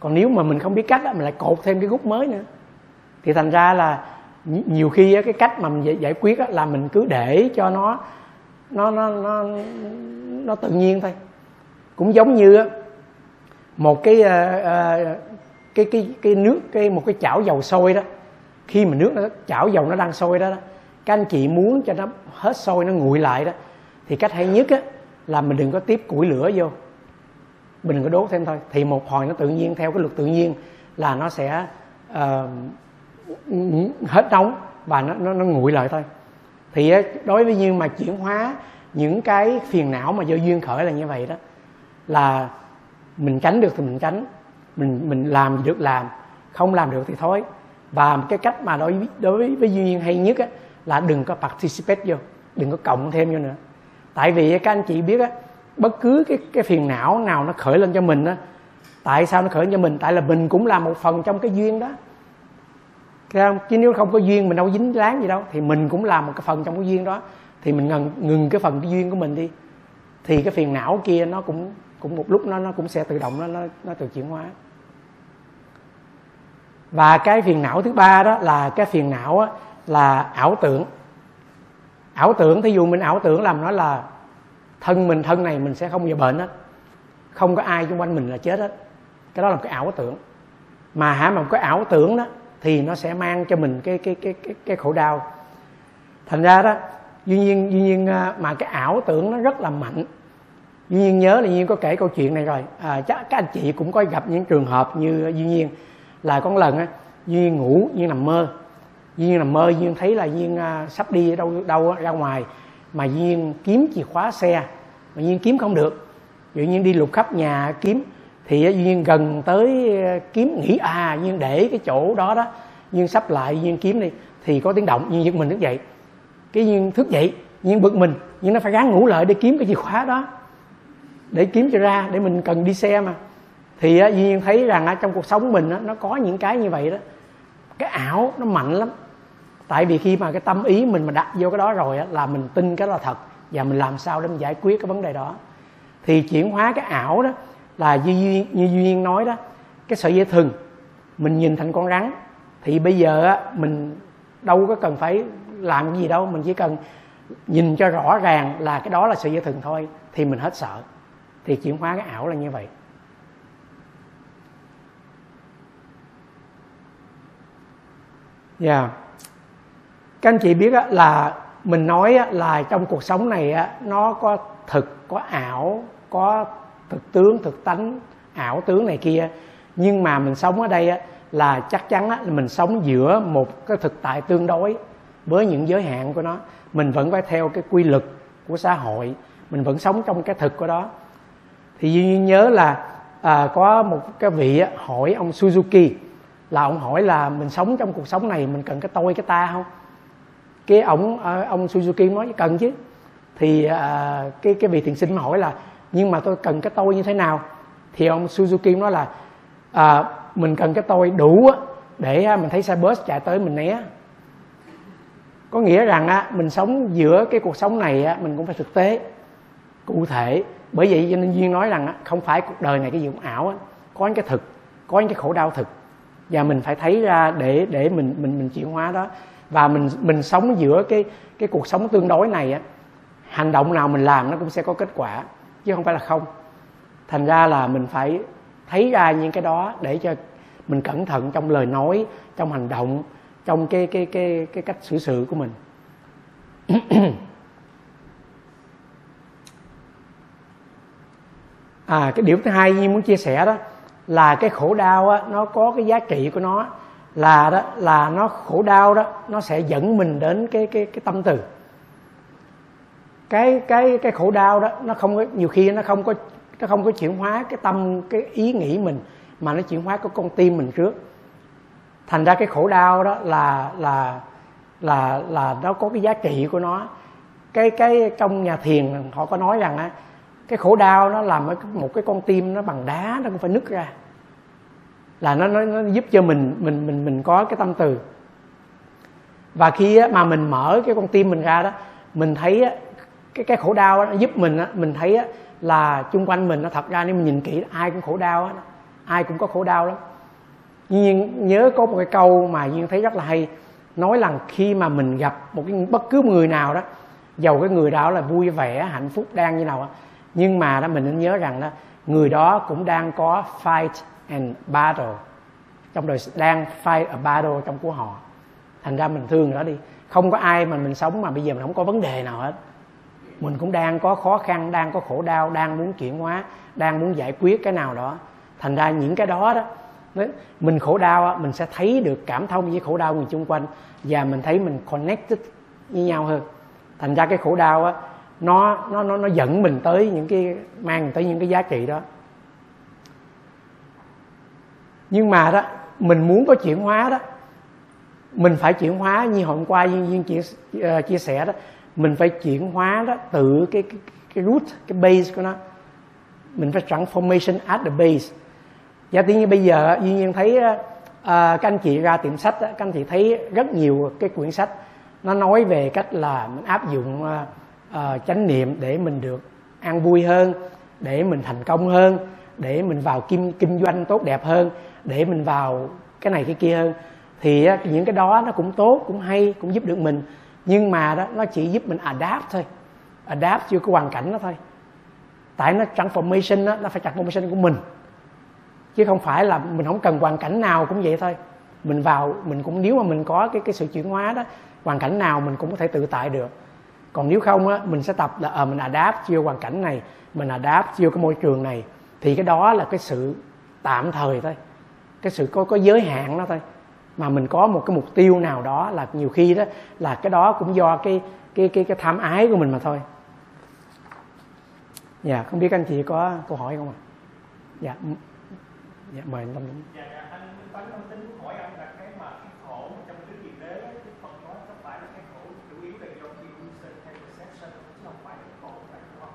S1: Còn nếu mà mình không biết cách đó, mình lại cột thêm cái gút mới nữa. Thì thành ra là nhiều khi cái cách mà mình giải quyết là mình cứ để cho nó nó nó nó nó tự nhiên thôi. Cũng giống như một cái ờ, ờ, cái cái cái nước cái một cái chảo dầu sôi đó. Khi mà nước nó chảo dầu nó đang sôi đó, đó các anh chị muốn cho nó hết sôi nó nguội lại đó thì cách hay nhất á là mình đừng có tiếp củi lửa vô. Mình đừng có đốt thêm thôi. Thì một hồi nó tự nhiên theo cái luật tự nhiên là nó sẽ uh, hết nóng và nó nó, nó nguội lại thôi. Thì ờ, đối với như mà chuyển hóa những cái phiền não mà do duyên khởi là như vậy đó là mình tránh được thì mình tránh mình mình làm được làm không làm được thì thôi. Và cái cách mà đối với, đối với, với duyên hay nhất á, là đừng có participate vô đừng có cộng thêm vô nữa tại vì các anh chị biết á bất cứ cái cái phiền não nào nó khởi lên cho mình á tại sao nó khởi lên cho mình? Tại là mình cũng là một phần trong cái duyên đó. Không? chứ nếu không có duyên mình đâu dính láng gì đâu. Thì mình cũng là một cái phần trong cái duyên đó. Thì mình ngừng ngừng cái phần cái duyên của mình đi. Thì cái phiền não kia nó cũng cũng một lúc nó nó cũng sẽ tự động nó nó nó tự chuyển hóa. Và cái phiền não thứ ba đó là cái phiền não á, là ảo tưởng ảo tưởng thí dụ mình ảo tưởng làm nó là thân mình thân này mình sẽ không bao giờ bệnh hết. Không có ai xung quanh mình là chết hết. Cái đó là một cái ảo tưởng. Mà hả mà một cái ảo tưởng đó thì nó sẽ mang cho mình cái cái cái cái, cái khổ đau. Thành ra đó duy nhiên duy nhiên à, mà cái ảo tưởng nó rất là mạnh. Duy nhiên nhớ là duy nhiên có kể câu chuyện này rồi. À, chắc các anh chị cũng có gặp những trường hợp như duy nhiên là con lần á duy nhiên ngủ duy nhiên nằm mơ duyên là mơ duyên thấy là duyên à, sắp đi đâu đâu ra ngoài mà duyên kiếm chìa khóa xe mà duyên kiếm không được. Dụ nhiên đi lục khắp nhà kiếm thì duyên gần tới à, kiếm nghĩ à duyên để cái chỗ đó đó. Duyên sắp lại duyên kiếm đi thì có tiếng động duyên giật mình thức dậy. Cái duyên thức dậy duyên bực mình nhưng nó phải gắng ngủ lại để kiếm cái chìa khóa đó để kiếm cho ra để mình cần đi xe mà. Thì duyên thấy rằng trong cuộc sống mình nó có những cái như vậy đó. Cái ảo nó mạnh lắm tại vì khi mà cái tâm ý mình mà đặt vô cái đó rồi á, là mình tin cái đó là thật. Và mình làm sao để mình giải quyết cái vấn đề đó. Thì chuyển hóa cái ảo đó là như duyên như duyên nói đó cái sợi dây thừng mình nhìn thành con rắn. Thì bây giờ á, mình đâu có cần phải làm cái gì đâu mình chỉ cần nhìn cho rõ ràng là cái đó là sợi dây thừng thôi thì mình hết sợ. Thì chuyển hóa cái ảo là như vậy. Dạ. yeah các anh chị biết là mình nói là trong cuộc sống này nó có thực có ảo có thực tướng thực tánh ảo tướng này kia. Nhưng mà mình sống ở đây là chắc chắn là mình sống giữa một cái thực tại tương đối với những giới hạn của nó. Mình vẫn phải theo cái quy luật của xã hội. Mình vẫn sống trong cái thực của đó. Thì duy nhớ là à, có một cái vị hỏi ông Suzuki là ông hỏi là mình sống trong cuộc sống này mình cần cái tôi cái ta không? Cái ông à, ông Suzuki nói cần chứ. Thì à, cái cái vị thiền sinh hỏi là nhưng mà tôi cần cái tôi như thế nào? Thì ông Suzuki nói là à, mình cần cái tôi đủ để à, mình thấy xe bus chạy tới mình né. Có nghĩa rằng á mình sống giữa cái cuộc sống này á mình cũng phải thực tế cụ thể. Bởi vậy cho nên duyên nói rằng á không phải cuộc đời này cái gì cũng ảo á có những cái thực có những cái khổ đau thực. Và mình phải thấy ra để để mình mình mình chuyển hóa đó và mình mình sống giữa cái cái cuộc sống tương đối này á hành động nào mình làm nó cũng sẽ có kết quả chứ không phải là không. Thành ra là mình phải thấy ra những cái đó để cho mình cẩn thận trong lời nói trong hành động trong cái cái cái cái cách xử sự của mình. À cái điểm thứ hai như muốn chia sẻ đó là cái khổ đau á, nó có cái giá trị của nó là đó, là nó khổ đau đó, nó sẽ dẫn mình đến cái cái cái tâm từ. Cái cái cái khổ đau đó, nó không có, nhiều khi nó không có, nó không có chuyển hóa cái tâm, cái ý nghĩ mình, mà nó chuyển hóa cái con tim mình trước. Thành ra cái khổ đau đó là là là là nó có cái giá trị của nó. Cái cái trong nhà thiền họ có nói rằng á, cái khổ đau nó làm một cái con tim nó bằng đá, nó cũng phải nứt ra là nó nó, nó giúp cho mình mình mình mình có cái tâm từ. Và khi mà mình mở cái con tim mình ra đó mình thấy cái cái khổ đau nó giúp mình mình thấy là chung quanh mình nó thật ra nếu mình nhìn kỹ ai cũng khổ đau ai cũng có khổ đau lắm. Nhưng nhớ có một cái câu mà duyên thấy rất là hay nói rằng khi mà mình gặp một cái bất cứ người nào đó giàu cái người đó là vui vẻ hạnh phúc đang như nào nhưng mà đó mình nên nhớ rằng đó người đó cũng đang có fight and battle. Trong đời đang fight a battle trong của họ. Thành ra mình thương đó đi. Không có ai mà mình sống mà bây giờ mình không có vấn đề nào hết. Mình cũng đang có khó khăn đang có khổ đau đang muốn chuyển hóa đang muốn giải quyết cái nào đó. Thành ra những cái đó đó mình khổ đau mình sẽ thấy được cảm thông với khổ đau người chung quanh và mình thấy mình connected với nhau hơn. Thành ra cái khổ đau á, nó nó nó nó dẫn mình tới những cái mang tới những cái giá trị đó nhưng mà đó mình muốn có chuyển hóa đó. Mình phải chuyển hóa như hôm qua duyên duyên chia uh, chia sẻ đó. Mình phải chuyển hóa đó từ cái cái, cái root cái base của nó. Mình phải transformation at the base. Giả tỷ như bây giờ duyên duyên thấy uh, các anh chị ra tiệm sách đó, các anh chị thấy rất nhiều cái quyển sách. Nó nói về cách là mình áp dụng uh, uh, chánh niệm để mình được an vui hơn để mình thành công hơn để mình vào kim kinh doanh tốt đẹp hơn để mình vào cái này cái kia hơn. Thì những cái đó nó cũng tốt cũng hay cũng giúp được mình. Nhưng mà đó nó chỉ giúp mình adapt thôi. Adapt chưa có hoàn cảnh đó thôi. Tại nó transformation đó, nó phải transformation của mình. Chứ không phải là mình không cần hoàn cảnh nào cũng vậy thôi. Mình vào mình cũng nếu mà mình có cái cái sự chuyển hóa đó hoàn cảnh nào mình cũng có thể tự tại được. Còn nếu không á mình sẽ tập là à, mình adapt chưa hoàn cảnh này mình adapt chưa cái môi trường này. Thì cái đó là cái sự tạm thời thôi cái sự có có giới hạn đó thôi. Mà mình có một cái mục tiêu nào đó là nhiều khi đó là cái đó cũng do cái cái cái cái tham ái của mình mà thôi. Dạ không biết anh chị có câu hỏi không ạ? Dạ dạ mời anh tâm
S2: đúng dạ, dạ anh Tấn thông tin hỏi anh là cái mà cái khổ trong cái diệt đế cái Phật nói có phải là cái khổ chủ yếu là do illusion hay perception chứ không phải là khổ phải không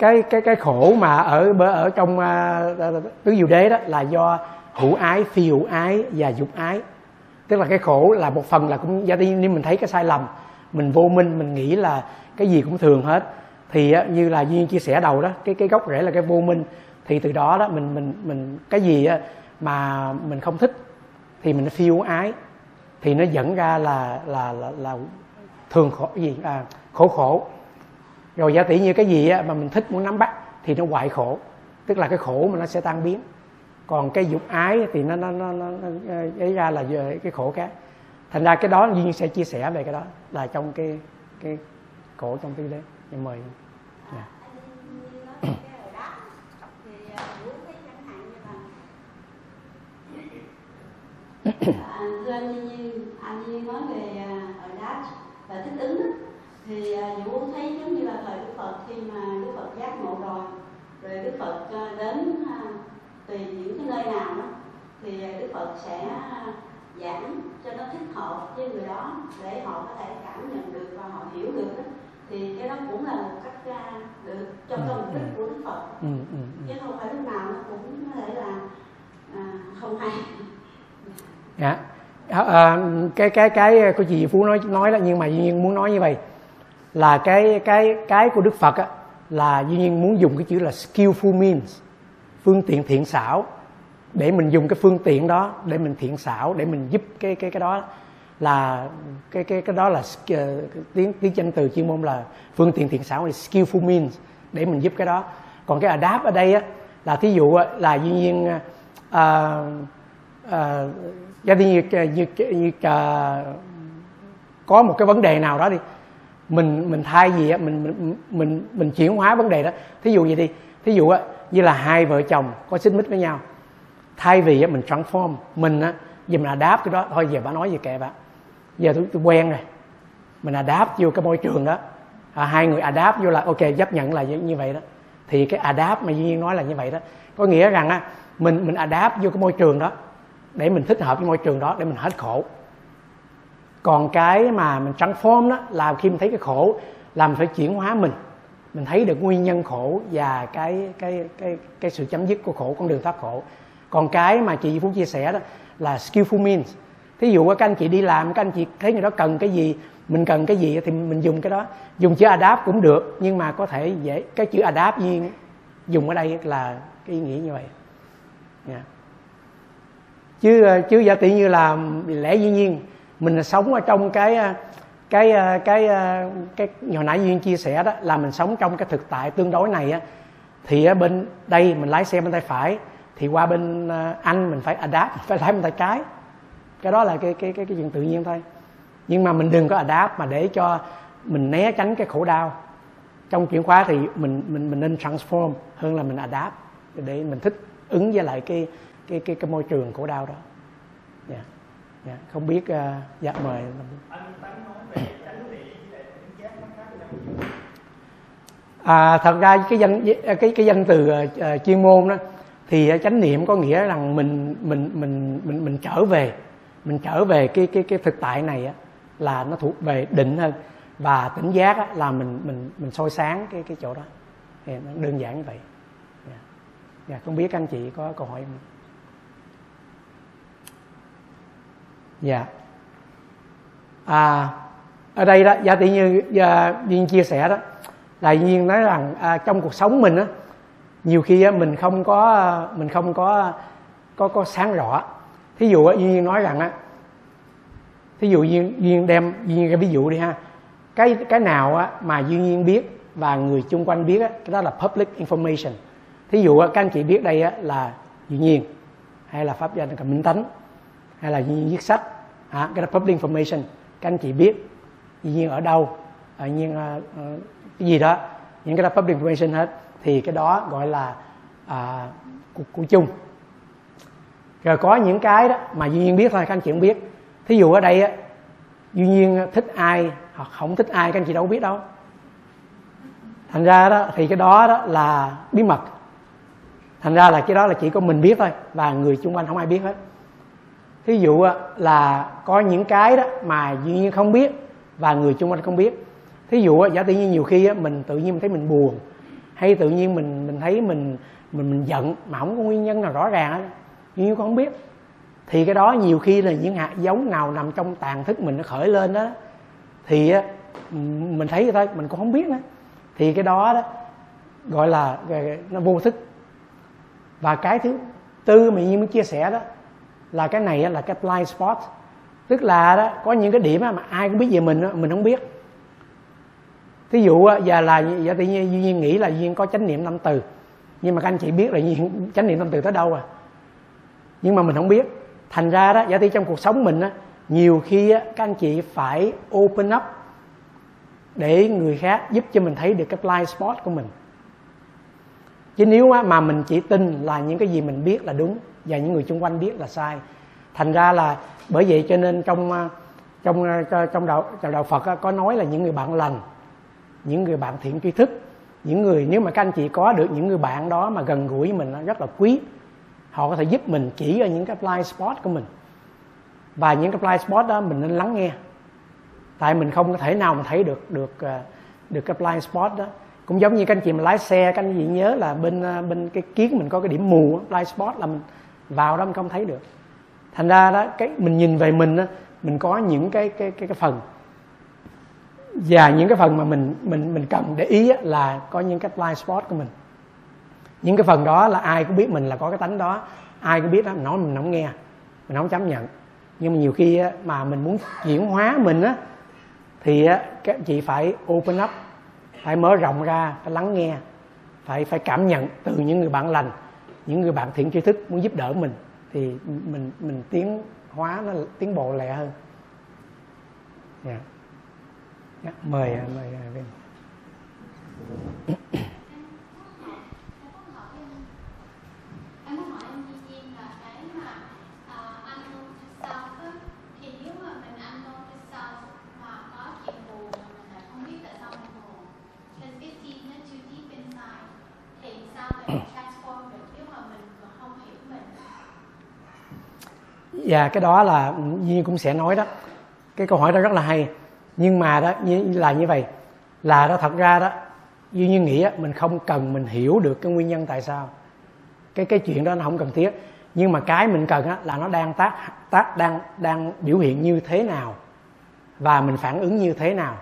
S1: cái cái cái khổ mà ở ở trong uh, tứ diệu đế đó là do hữu ái phi hữu ái và dục ái. Tức là cái khổ là một phần là cũng do nếu mình thấy cái sai lầm mình vô minh mình nghĩ là cái gì cũng thường hết. Thì như là duyên chia sẻ đầu đó cái cái gốc rễ là cái vô minh. Thì từ đó đó mình mình mình cái gì mà mình không thích thì mình phi hữu ái. Thì nó dẫn ra là là là, là thường khổ gì à, khổ khổ rồi giả tỷ như cái gì mà mình thích muốn nắm bắt thì nó hoại khổ tức là cái khổ mà nó sẽ tan biến. Còn cái dục ái thì nó nó nó, nó, nó ấy ra là cái khổ khác. Thành ra cái đó duyên sẽ chia sẻ về cái đó là trong cái cái khổ trong cái đấy em mời. Yeah.
S3: thưa anh như anh như nói về ở đá và thích ứng thì vũ thấy giống như là thời đức phật khi mà đức phật giác ngộ rồi rồi đức phật đến tùy những cái nơi nào đó thì đức phật sẽ giảng cho nó thích hợp với người đó để họ có thể cảm nhận được và họ hiểu được đó. thì cái đó cũng là một cách ra được cho cái mục đích của đức phật ừ, ừ, ừ. chứ không phải lúc nào nó cũng có thể là à, không hay
S1: dạ à, à, cái cái cái của chị phú nói nói đó nhưng mà duy nhiên muốn nói như vậy là cái cái cái của đức phật á, là duy nhiên muốn dùng cái chữ là skillful means phương tiện thiện xảo để mình dùng cái phương tiện đó để mình thiện xảo để mình giúp cái cái cái đó. Là cái cái cái đó là uh, tiếng tiếng danh từ chuyên môn là phương tiện thiện xảo là skillful means để mình giúp cái đó. Còn cái adapt ở đây á là thí dụ là duy nhiên uh, uh, gia đình như như, như uh, có một cái vấn đề nào đó đi mình mình thay gì á mình mình mình mình chuyển hóa vấn đề đó. Thí dụ gì đi thí dụ á như là hai vợ chồng có xích mích với nhau thay vì á mình transform mình á giờ mình đáp cái đó. Thôi giờ bà nói gì kệ bà. Giờ tôi, tôi quen rồi. Mình là đáp vô cái môi trường đó. À, hai người adapt vô là ok chấp nhận là như vậy đó. Thì cái adapt mà duy nhiên nói là như vậy đó. Có nghĩa rằng á mình mình adapt vô cái môi trường đó để mình thích hợp với môi trường đó để mình hết khổ còn cái mà mình transform đó, là khi mình thấy cái khổ, là mình phải chuyển hóa mình. Mình thấy được nguyên nhân khổ và cái cái cái cái sự chấm dứt của khổ, con đường thoát khổ. Còn cái mà chị phú chia sẻ đó, là skillful means. Thí dụ các anh chị đi làm, các anh chị thấy người đó cần cái gì, mình cần cái gì thì mình dùng cái đó. Dùng chữ adapt cũng được, nhưng mà có thể dễ, cái chữ adapt nhiên dùng ở đây là cái ý nghĩa như vậy. Yeah. chứ ờ, chứ giả tỷ như là lẽ dĩ nhiên mình sống ở trong cái ờ, cái ờ, cái ờ, cái hồi nãy duyên chia sẻ đó, là mình sống trong cái thực tại tương đối này á, thì ở bên đây mình lái xe bên tay phải, thì qua bên anh mình phải adapt, phải lái bên tay trái. Cái đó là cái cái cái cái chuyện tự nhiên thôi. Nhưng mà mình đừng có adapt mà để cho mình né tránh cái khổ đau. Trong chuyển khóa thì mình mình mình nên transform hơn là mình adapt để mình thích ứng với lại cái cái cái cái môi trường khổ đau đó. Dạ. Không biết uh, dạ mời
S2: anh tánh nói về
S1: à, thật ra cái danh cái cái danh từ uh, chuyên môn đó thì chánh niệm có nghĩa rằng mình mình mình mình mình trở về mình trở về cái cái cái thực tại này á là nó thuộc về định hơn và tỉnh giác á, là mình mình mình soi sáng cái cái chỗ đó thì nó đơn giản như vậy dạ. dạ không biết anh chị có câu hỏi không dạ. À ở đây đó gia tự như gia duyên chia sẻ đó là nhiên nói rằng à, trong cuộc sống mình á nhiều khi á, mình không có mình không có có có sáng rõ. Thí dụ á, duyên nói rằng á thí dụ duyên duyên đem duyên cái ví dụ đi ha. Cái cái nào á, mà duyên nhiên biết và người chung quanh biết á, cái đó là public information. Thí dụ á, các anh chị biết đây á, là duyên nhiên hay là pháp danh là minh tánh hay là duyên nhiên viết sách? À, cái đó public information. Các anh chị biết. Duyên nhiên ở đâu? À, nhiên à, cái gì đó. Những cái đó public information hết. Thì cái đó gọi là à, của, của chung. Rồi có những cái đó mà duy nhiên biết thôi các anh chị không biết. Thí dụ ở đây á duy nhiên thích ai hoặc không thích ai các anh chị đâu biết đâu. Thành ra đó thì cái đó đó là bí mật. Thành ra là cái đó là chỉ có mình biết thôi và người chung quanh không ai biết hết thí dụ là có những cái đó mà duy nhiên không biết và người chung quanh không biết. Thí dụ giả tự nhiên nhiều khi mình tự nhiên mình thấy mình buồn, hay tự nhiên mình mình thấy mình mình mình giận mà không có nguyên nhân nào rõ ràng á nhưng không biết. Thì cái đó nhiều khi là những hạt giống nào nằm trong tàn thức mình nó khởi lên đó thì mình thấy người ta mình cũng không biết nữa. Thì cái đó đó, gọi là nó vô thức. Và cái thứ tư mà như mới chia sẻ đó là cái này là cái blind spot. Tức là đó có những cái điểm mà ai cũng biết về mình mình không biết. Thí dụ giờ là giờ tự nhiên duy nhiên nghĩ là duyên có chánh niệm năm từ. Nhưng mà các anh chị biết là duyên chánh niệm năm từ tới đâu à? Nhưng mà mình không biết. Thành ra đó giả tỷ trong cuộc sống mình á nhiều khi á, các anh chị phải open up để người khác giúp cho mình thấy được cái blind spot của mình. Chứ nếu mà mình chỉ tin là những cái gì mình biết là đúng và những người xung quanh biết là sai. Thành ra là bởi vậy cho nên trong à, trong à, trong đạo trong đạo Phật có nói là những người bạn lành, những người bạn thiện tri thức, những người, nếu mà các anh chị có được những người bạn đó mà gần gũi mình nó rất là quý, họ có thể giúp mình chỉ ở những cái blind spot của mình. Và những cái blind spot đó mình nên lắng nghe. Tại mình không có thể nào mà thấy được được à, được cái blind spot đó. Cũng giống như các anh chị mà lái xe, các anh chị nhớ là bên bên cái kiến mình có cái điểm mù blind spot là mình vào đó mình không thấy được. Thành ra đó cái mình nhìn về mình đó, mình có những cái cái cái cái phần. Và những cái phần mà mình mình mình cần để ý là có những cái blind spot của mình. Những cái phần đó là ai cũng biết mình là có cái tánh đó. Ai cũng biết đó nói mình không nghe mình không chấp nhận. Nhưng mà nhiều khi mà mình muốn chuyển hóa mình á thì các chị phải open up phải mở rộng ra phải lắng nghe phải phải cảm nhận từ những người bạn lành những người bạn thiện tri thức muốn giúp đỡ mình, thì mình mình tiến hóa nó, tiến bộ lẹ hơn dạ. dạ, yeah. Yeah. Mời mời bên Dạ cái đó là Duyên cũng sẽ nói đó. Cái câu hỏi đó rất là hay. Nhưng mà đó như là như vậy. Là đó thật ra đó như như nghĩ mình không cần mình hiểu được cái nguyên nhân tại sao. Cái cái chuyện đó nó không cần thiết. Nhưng mà cái mình cần á, là nó đang tác tác đang đang biểu hiện như thế nào. Và mình phản ứng như thế nào.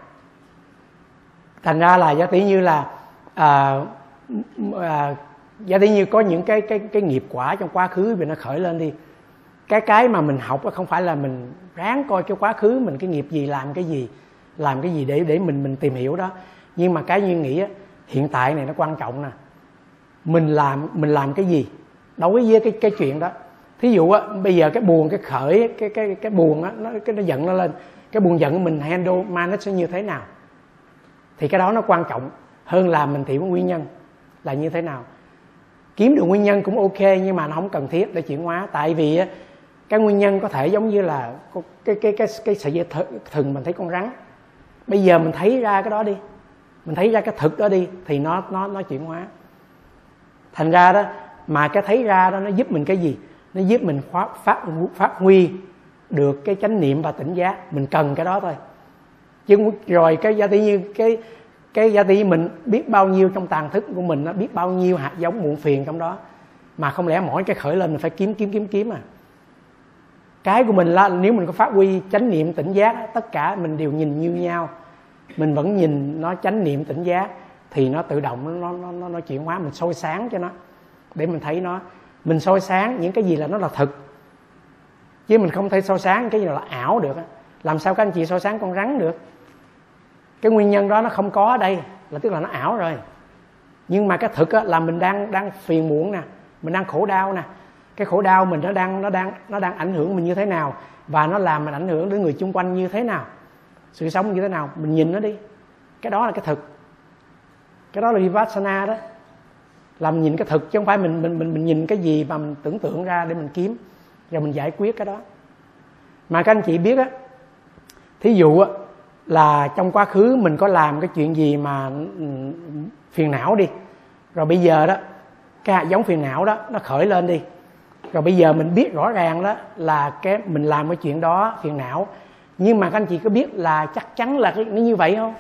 S1: Thành ra là giả tỷ như là à, à, giả tỷ như có những cái cái cái nghiệp quả trong quá khứ vì nó khởi lên đi cái cái mà mình học không phải là mình ráng coi cái quá khứ mình cái nghiệp gì làm cái gì làm cái gì để để mình mình tìm hiểu đó. Nhưng mà cái duyên nghĩ á, hiện tại này nó quan trọng nè. Mình làm mình làm cái gì đối với cái cái chuyện đó. Thí dụ á bây giờ cái buồn cái khởi cái cái cái buồn á nó cái nó giận nó lên. Cái buồn giận mình handle manage nó như thế nào? Thì cái đó nó quan trọng hơn là mình tìm nguyên nhân là như thế nào. Kiếm được nguyên nhân cũng ok nhưng mà nó không cần thiết để chuyển hóa. Tại vì á, cái nguyên nhân có thể giống như là cái cái cái cái sợi dây thừng mình thấy con rắn. Bây giờ mình thấy ra cái đó đi. Mình thấy ra cái thực đó đi thì nó nó nó chuyển hóa. Thành ra đó, mà cái thấy ra đó nó giúp mình cái gì? Nó giúp mình phát phát phát huy được cái chánh niệm và tỉnh giác. Mình cần cái đó thôi. Chứ rồi cái gia tự như, cái cái gia tự mình biết bao nhiêu trong tàn thức của mình, nó biết bao nhiêu hạt giống muộn phiền trong đó. Mà không lẽ mỗi cái khởi lên mình phải kiếm kiếm kiếm kiếm à? Cái của mình là nếu mình có phát huy chánh niệm tỉnh giác tất cả mình đều nhìn như nhau. Mình vẫn nhìn nó chánh niệm tỉnh giác thì nó tự động nó nó nó, nó chuyển hóa mình soi sáng cho nó để mình thấy nó. Mình soi sáng những cái gì là nó là thực. Chứ mình không thể soi sáng cái gì là ảo được làm sao các anh chị soi sáng con rắn được? Cái nguyên nhân đó nó không có ở đây là tức là nó ảo rồi. Nhưng mà cái thực á, là mình đang đang phiền muộn nè mình đang khổ đau nè cái khổ đau mình nó đang nó đang nó đang ảnh hưởng mình như thế nào và nó làm mình ảnh hưởng đến người chung quanh như thế nào, sự sống như thế nào, mình nhìn nó đi. Cái đó là cái thực. Cái đó là vipassana đó. Làm nhìn cái thực chứ không phải mình mình mình mình nhìn cái gì mà mình tưởng tượng ra để mình kiếm rồi mình giải quyết cái đó. Mà các anh chị biết á, thí dụ á, là trong quá khứ mình có làm cái chuyện gì mà ừ, phiền não đi, rồi bây giờ đó, cái hạt giống phiền não đó nó khởi lên đi rồi bây giờ mình biết rõ ràng đó là cái mình làm cái chuyện đó phiền não. Nhưng mà các anh chị có biết là chắc chắn là cái nó như vậy không?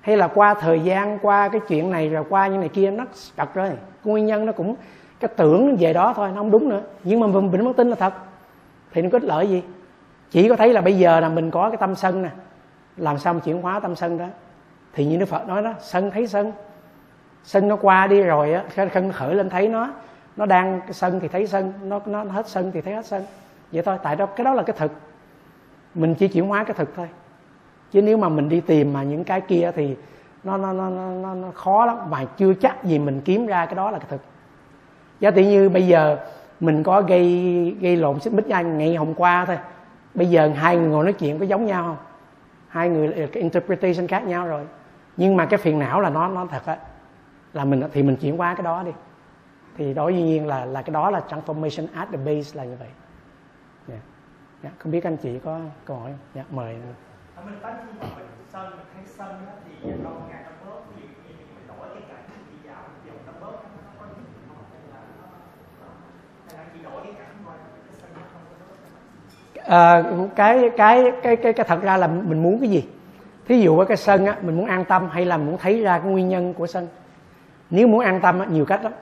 S1: Hay là qua thời gian, qua cái chuyện này, rồi qua như này kia, nó đặt rồi. Nguyên nhân nó cũng cái tưởng về đó thôi, nó không đúng nữa. Nhưng mà mình vẫn tin là thật. Thì nó có ích lợi gì? Chỉ có thấy là bây giờ là mình có cái tâm sân nè. Làm sao mà chuyển hóa tâm sân đó? Thì như đức phật nói đó, sân thấy sân. Sân nó qua đi rồi á sân khởi lên thấy nó nó đang sân thì thấy sân nó nó hết sân thì thấy hết sân. Vậy thôi tại đó cái đó là cái thực. Mình chỉ chuyển hóa cái thực thôi. Chứ nếu mà mình đi tìm mà những cái kia thì nó nó nó nó, nó khó lắm. Mà chưa chắc gì mình kiếm ra cái đó là cái thực. Giá tỷ như bây giờ mình có gây gây lộn xích mích nhau ngày hôm qua thôi. Bây giờ hai người ngồi nói chuyện có giống nhau không? Hai người ờ, cái interpretation khác nhau rồi. Nhưng mà cái phiền não là nó nó thật á. Là mình thì mình chuyển qua cái đó đi thì đó dĩ nhiên là là cái đó là transformation at the base là như vậy. Yeah. Yeah. Dạ, không biết anh chị có câu hỏi không? Dạ, mời.
S2: Mình khi mà mình sân mình thấy sân á, thì lâu ngày nó bớt thì mình đổi cái cảnh đi dạo dòng nó bớt nó có gì không hay là hay là chỉ đổi cái cảnh thôi
S1: à, cái cái cái cái cái thật ra là mình muốn cái gì? Thí dụ ở cái sân á mình muốn an tâm hay là mình muốn thấy ra cái nguyên nhân của sân? Nếu muốn an tâm á, nhiều cách lắm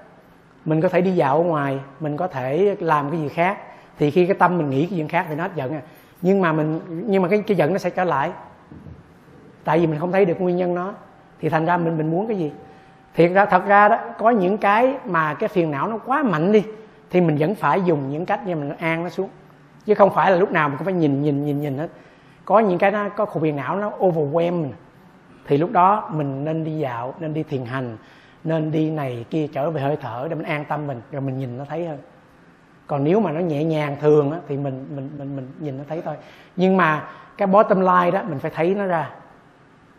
S1: mình có thể đi dạo ở ngoài, mình có thể làm cái gì khác. Thì khi cái tâm mình nghĩ cái chuyện khác thì nó hết giận à. Nhưng mà mình, nhưng mà cái cái giận nó sẽ trở lại. Tại vì mình không thấy được nguyên nhân nó. Thì thành ra mình mình muốn cái gì? Thiệt ra, thật ra đó, có những cái mà cái phiền não nó quá mạnh đi, thì mình vẫn phải dùng những cách như mình an nó xuống. Chứ không phải là lúc nào mình cũng phải nhìn nhìn nhìn nhìn hết. Có những cái nó có khu phiền não nó overwhelm mình. Thì lúc đó mình nên đi dạo, nên đi thiền hành nên đi này kia trở về hơi thở để mình an tâm mình rồi mình nhìn nó thấy hơn. Còn nếu mà nó nhẹ nhàng thường á, thì mình mình mình mình nhìn nó thấy thôi. Nhưng mà cái bottom line đó mình phải thấy nó ra.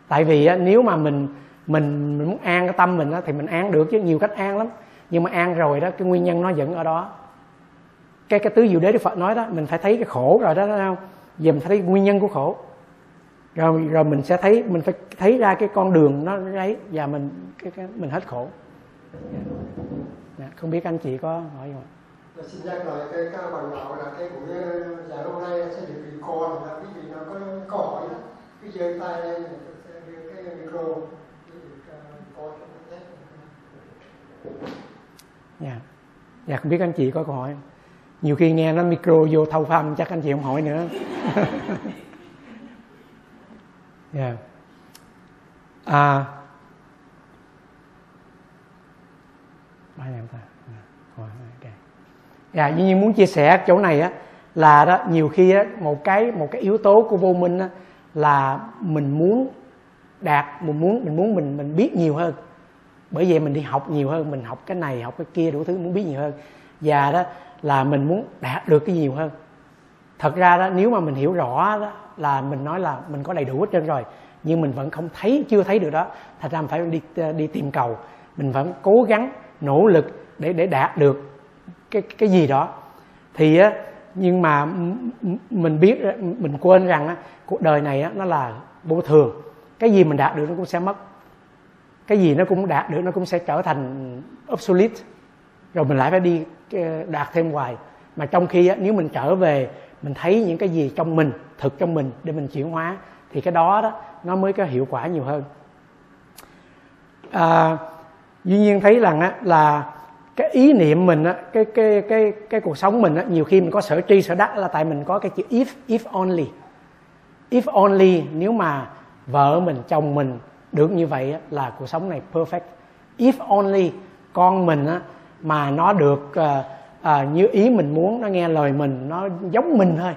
S1: Tại vì á, nếu mà mình mình mình muốn an cái tâm mình á, thì mình an được chứ nhiều cách an lắm. Nhưng mà an rồi đó cái nguyên nhân nó vẫn ở đó. Cái cái tứ diệu đế đức phật nói đó mình phải thấy cái khổ rồi đó thấy không? Giờ mình phải thấy nguyên nhân của khổ rồi rồi mình sẽ thấy mình phải thấy ra cái con đường nó ấy và mình cái, cái mình hết khổ. Yeah. không biết anh chị có hỏi không
S4: xin nhắc lại cái các bạn đạo là cái buổi dạ hôm nay sẽ được record là quý vị nào có câu hỏi đó cứ giơ tay lên sẽ đưa cái micro vị coi trong
S1: dạ. Dạ không biết anh chị có câu hỏi không? nhiều khi nghe nó micro vô thâu phăm chắc anh chị không hỏi nữa. dạ yeah. à. Bao nhiêu ta. À, okay. dạ như muốn chia sẻ chỗ này á, là đó, nhiều khi á, một cái một cái yếu tố của vô minh á, là mình muốn đạt, mình muốn mình muốn mình mình biết nhiều hơn. Bởi vậy mình đi học nhiều hơn, mình học cái này, học cái kia đủ thứ, muốn biết nhiều hơn. Và đó, là mình muốn đạt được cái nhiều hơn thật ra đó, nếu mà mình hiểu rõ đó, là mình nói là mình có đầy đủ hết trơn rồi, nhưng mình vẫn không thấy, chưa thấy được đó, thật ra mình phải đi ờ, đi tìm cầu. Mình vẫn cố gắng, nỗ lực để để đạt được cái cái gì đó. Thì á, nhưng mà mình biết ờ, mình quên rằng á, cuộc đời này á, nó là vô thường. Cái gì mình đạt được nó cũng sẽ mất. Cái gì nó cũng đạt được nó cũng sẽ trở thành obsolete. Rồi mình lại phải đi ờ, đạt thêm hoài. Mà trong khi nếu mình trở về mình thấy những cái gì trong mình thực trong mình để mình chuyển hóa thì cái đó đó nó mới có hiệu quả nhiều hơn. À, duy nhiên thấy rằng á, là cái ý niệm mình á, cái cái cái cái cuộc sống mình á, nhiều khi mình có sở tri sở đắc là tại mình có cái chữ if if only. If only nếu mà vợ mình chồng mình được như vậy á, là cuộc sống này perfect. If only con mình á, mà nó được uh, à, như ý mình muốn nó nghe lời mình nó giống mình thôi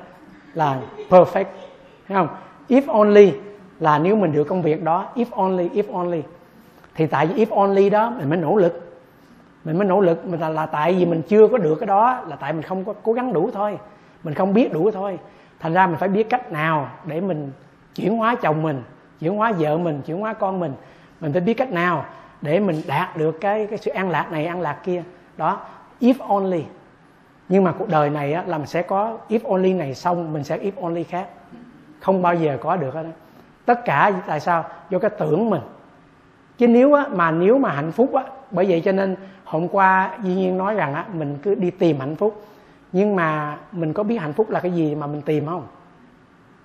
S1: là perfect. Thấy không? If only là nếu mình được công việc đó if only if only. Thì tại vì if only đó mình mới nỗ lực. Mình mới nỗ lực mình là, là tại vì mình chưa có được cái đó là tại mình không có cố gắng đủ thôi. Mình không biết đủ thôi. Thành ra mình phải biết cách nào để mình chuyển hóa chồng mình chuyển hóa vợ mình chuyển hóa con mình. Mình phải biết cách nào để mình đạt được cái cái sự an lạc này an lạc kia. Đó if only. Nhưng mà cuộc đời này á, là mình sẽ có if only này xong mình sẽ if only khác. Không bao giờ có được hết tất cả tại sao? Do cái tưởng mình. Chứ nếu á, mà nếu mà hạnh phúc á bởi vậy cho nên hôm qua duy nhiên nói rằng á mình cứ đi tìm hạnh phúc. Nhưng mà mình có biết hạnh phúc là cái gì mà mình tìm không?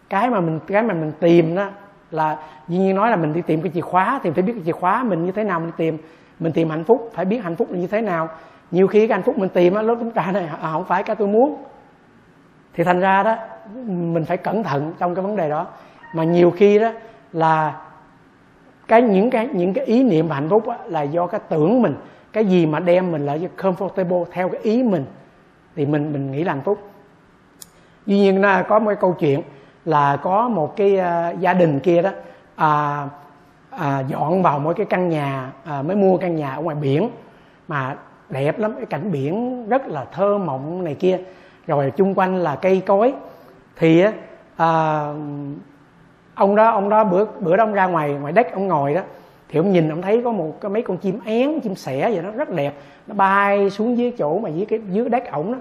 S1: Cái mà mình cái mà mình tìm đó là duy nhiên nói là mình đi tìm cái chìa khóa. Thì phải biết cái chìa khóa mình như thế nào mình tìm. Mình tìm hạnh phúc phải biết hạnh phúc là như thế nào nhiều khi cái hạnh phúc mình tìm á lúc chúng ta này à, không phải cái tôi muốn. Thì thành ra đó mình phải cẩn thận trong cái vấn đề đó. Mà nhiều khi đó là cái những cái những cái ý niệm hạnh phúc á, là do cái tưởng mình cái gì mà đem mình lại comfortable theo cái ý mình thì mình mình nghĩ là hạnh phúc. Duy nhiên là có một cái câu chuyện là có một cái uh, gia đình kia đó à, à, dọn vào mỗi cái căn nhà à, mới mua căn nhà ở ngoài biển. Mà đẹp lắm cái cảnh biển rất là thơ mộng này kia. Rồi chung quanh là cây cối. Thì à, ông đó ông đó bữa bữa đó ông ra ngoài ngoài đất ông ngồi đó. Thì ông nhìn ông thấy có một cái mấy con chim én chim sẻ vậy nó rất đẹp. Nó bay xuống dưới chỗ mà dưới cái dưới đất ổng đó.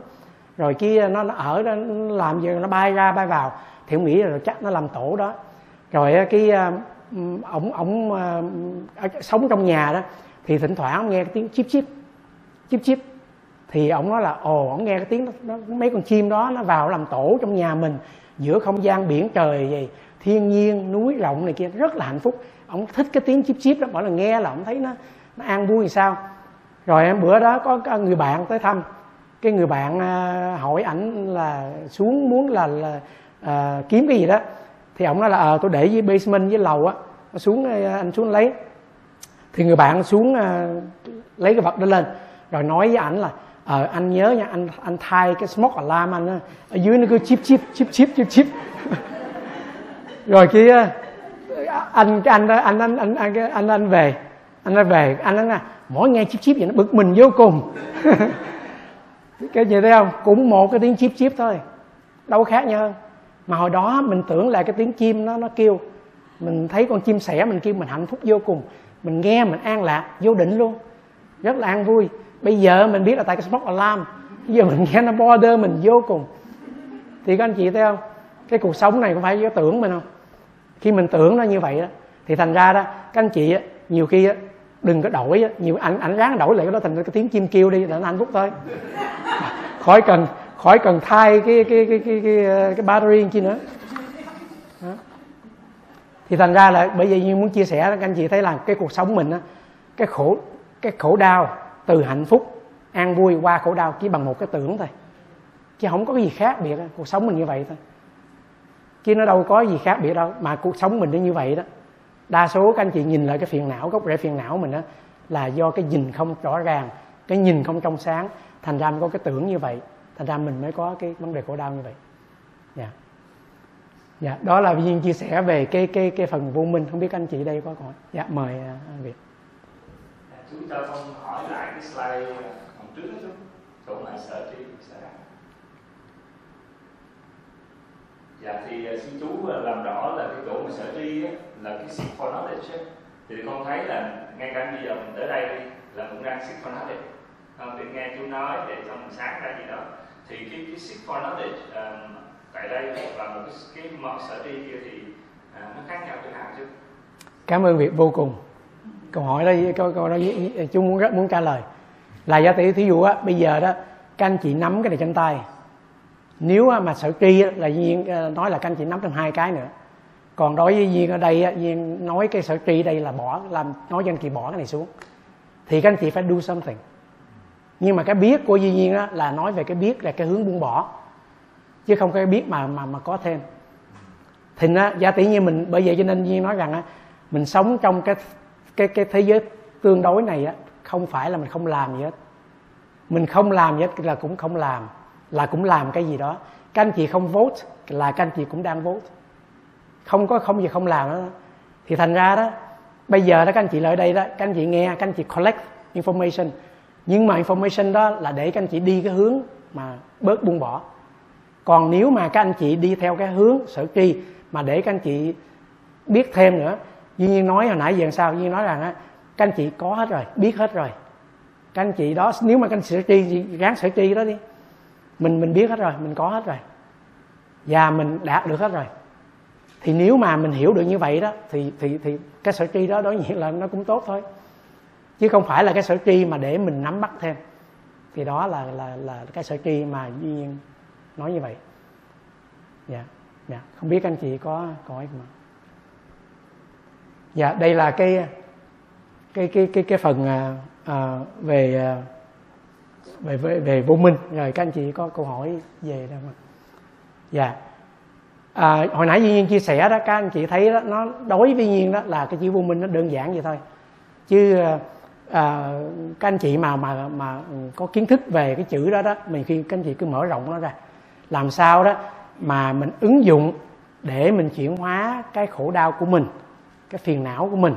S1: Rồi kia nó, nó ở đó nó làm gì nó bay ra bay vào. Thì ông nghĩ là chắc nó làm tổ đó. Rồi cái à, ổng ổng à, sống trong nhà đó. Thì thỉnh thoảng ông nghe tiếng chip chip chip chip. Thì ông nói là ồ ông nghe cái tiếng nó, mấy con chim đó nó vào làm tổ trong nhà mình giữa không gian biển trời vậy thiên nhiên núi rộng này kia rất là hạnh phúc. Ông thích cái tiếng chip chip đó mỗi lần nghe là ông thấy nó nó an vui thì sao? Rồi em bữa đó có người bạn tới thăm. Cái người bạn à, hỏi ảnh là xuống muốn là, là à, kiếm cái gì đó. Thì ông nói là à, tôi để dưới basement với lầu á xuống à, anh xuống lấy. Thì người bạn xuống à, lấy cái vật đó lên rồi nói với ảnh là ờ anh nhớ nha anh anh thay cái smoke alarm anh á ở dưới nó cứ chip chip chip chip chip chip. Rồi kia ờ, anh cái anh anh anh anh anh anh, anh về anh anh về anh nói là mỗi nghe chip chip vậy nó bực mình vô cùng. Cái gì thấy không? Cũng một cái tiếng chip chip thôi đâu có khác nhau. Mà hồi đó mình tưởng là cái tiếng chim nó nó kêu mình thấy con chim sẻ mình kêu mình hạnh phúc vô cùng mình nghe mình an lạc vô định luôn rất là an vui bây giờ mình biết là tại cái smoke alarm bây giờ mình nghe nó border mình vô cùng. Thì các anh chị thấy không? Cái cuộc sống này có phải do tưởng mình không? Khi mình tưởng nó như vậy đó thì thành ra đó các anh chị á, nhiều khi á, đừng có đổi á, nhiều ảnh ảnh ráng đổi lại cái đó thành cái tiếng chim kêu đi là nó hạnh phúc thôi. Khỏi cần khỏi cần thay cái cái cái cái cái, cái battery chi nữa. Đó. thì thành ra là bởi vì như muốn chia sẻ các anh chị thấy là cái cuộc sống mình á cái khổ cái khổ đau từ hạnh phúc, an vui qua khổ đau chỉ bằng một cái tưởng thôi. Chứ không có cái gì khác biệt cuộc sống mình như vậy thôi. Chứ nó đâu có gì khác biệt đâu, mà cuộc sống mình nó như vậy đó. Đa số các anh chị nhìn lại cái phiền não, gốc rễ phiền não mình đó là do cái nhìn không rõ ràng, cái nhìn không trong sáng. Thành ra mình có cái tưởng như vậy, thành ra mình mới có cái vấn đề khổ đau như vậy. Dạ. Dạ đó là viên chia sẻ về cái cái cái phần vô minh. Không biết anh chị đây có còn dạ mời à, anh việt
S5: chú cho con hỏi lại cái slide hôm trước đó chú chỗ mà sở tri sở đắc dạ thì sư xin chú à, làm rõ là cái chỗ mà sở tri là cái seek for knowledge thì con thấy là ngay cả bây giờ mình tới đây đi là cũng đang seek for knowledge. Không thì nghe chú nói để cho mình sáng ra gì đó. Thì cái cái seek for knowledge um, tại đây và một cái cái mọi sở tri kia thì uh, nó khác nhau chỗ nào chứ?
S1: Cảm ơn việc vô cùng câu hỏi đó câu, câu đó chú muốn rất muốn trả lời. Là giả tỷ thí dụ á bây giờ đó các anh chị nắm cái này trên tay. Nếu mà sở tri là duyên ờ, nói là các anh chị nắm trong hai cái nữa. Còn đối với duyên ở đây duyên nói cái sở tri đây là bỏ làm nói cho anh chị bỏ cái này xuống. Thì các anh chị phải do something. Nhưng mà cái biết của duy nhiên đó là nói về cái biết là cái hướng buông bỏ. Chứ không cái biết mà mà mà có thêm. Thì nó giả tỷ như mình bởi vậy cho nên duy nói rằng á mình sống trong cái cái cái thế giới tương đối này á, không phải là mình không làm gì hết. Mình không làm gì hết là cũng không làm, là cũng làm cái gì đó. Các anh chị không vote là các anh chị cũng đang vote. Không có không gì không làm đó thì thành ra đó, bây giờ đó các anh chị lại đây đó, các anh chị nghe, các anh chị collect information. Nhưng mà information đó là để các anh chị đi cái hướng mà bớt buông bỏ. Còn nếu mà các anh chị đi theo cái hướng sở tri mà để các anh chị biết thêm nữa duy nhiên nói hồi nãy giờ sao? Duy nhiên nói rằng á, các anh chị có hết rồi, biết hết rồi. Các anh chị đó, nếu mà các anh sửa tri thì ráng sửa tri đó đi. Mình mình biết hết rồi, mình có hết rồi. Và mình đạt được hết rồi. Thì nếu mà mình hiểu được như vậy đó, thì thì thì cái sở tri đó đối nhiên là nó cũng tốt thôi. Chứ không phải là cái sở tri mà để mình nắm bắt thêm. Thì đó là là là cái sở tri mà duy nhiên nói như vậy. Dạ dạ. Không biết anh chị có có ý không? Dạ đây là cái cái cái cái cái phần à, à, về à, về về về vô minh. Rồi các anh chị có câu hỏi về đâu mà, dạ. À, hồi nãy duy nhiên chia sẻ đó các anh chị thấy đó nó đối với nhiên đó là cái chữ vô minh nó đơn giản vậy thôi. Chứ à, các anh chị mà mà mà có kiến thức về cái chữ đó đó mình khi các anh chị cứ mở rộng nó ra. Làm sao đó mà mình ứng dụng để mình chuyển hóa cái khổ đau của mình cái phiền não của mình.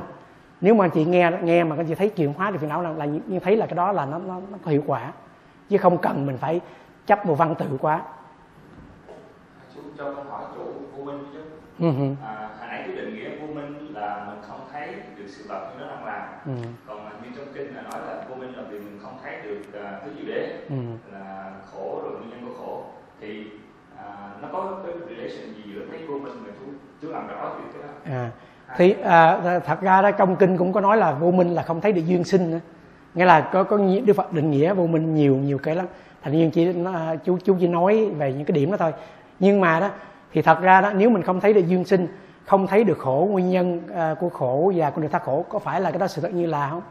S1: Nếu mà anh chị nghe nghe mà các anh chị thấy chuyển hóa được phiền não là, là như thấy là cái đó là nó, nó nó có hiệu quả. Chứ không cần mình phải chấp vào văn tự quá.
S5: Chú cho câu hỏi chủ vô minh chứ.
S1: Uh-huh.
S5: à, hồi nãy cái định nghĩa vô minh là mình không thấy được sự vật như nó đang làm. Uh-huh. còn như trong kinh là nói là vô minh là vì mình không thấy được uh, thứ gì đế uh-huh. là khổ rồi nguyên nhân của khổ. Thì uh, nó có cái relation gì giữa thấy vô minh và chú chú làm rõ chuyện cái đó.
S1: À thì à, thật ra đó trong kinh cũng có nói là vô minh là không thấy được duyên sinh nữa. Nghĩa là có có đức phật định nghĩa vô minh nhiều nhiều cái lắm. Thành nhiên chỉ nó, chú chú chỉ nói về những cái điểm đó thôi. Nhưng mà đó thì thật ra đó nếu mình không thấy được duyên sinh không thấy được khổ nguyên nhân à, của khổ và con đường thoát khổ có phải là cái đó sự thật như là không?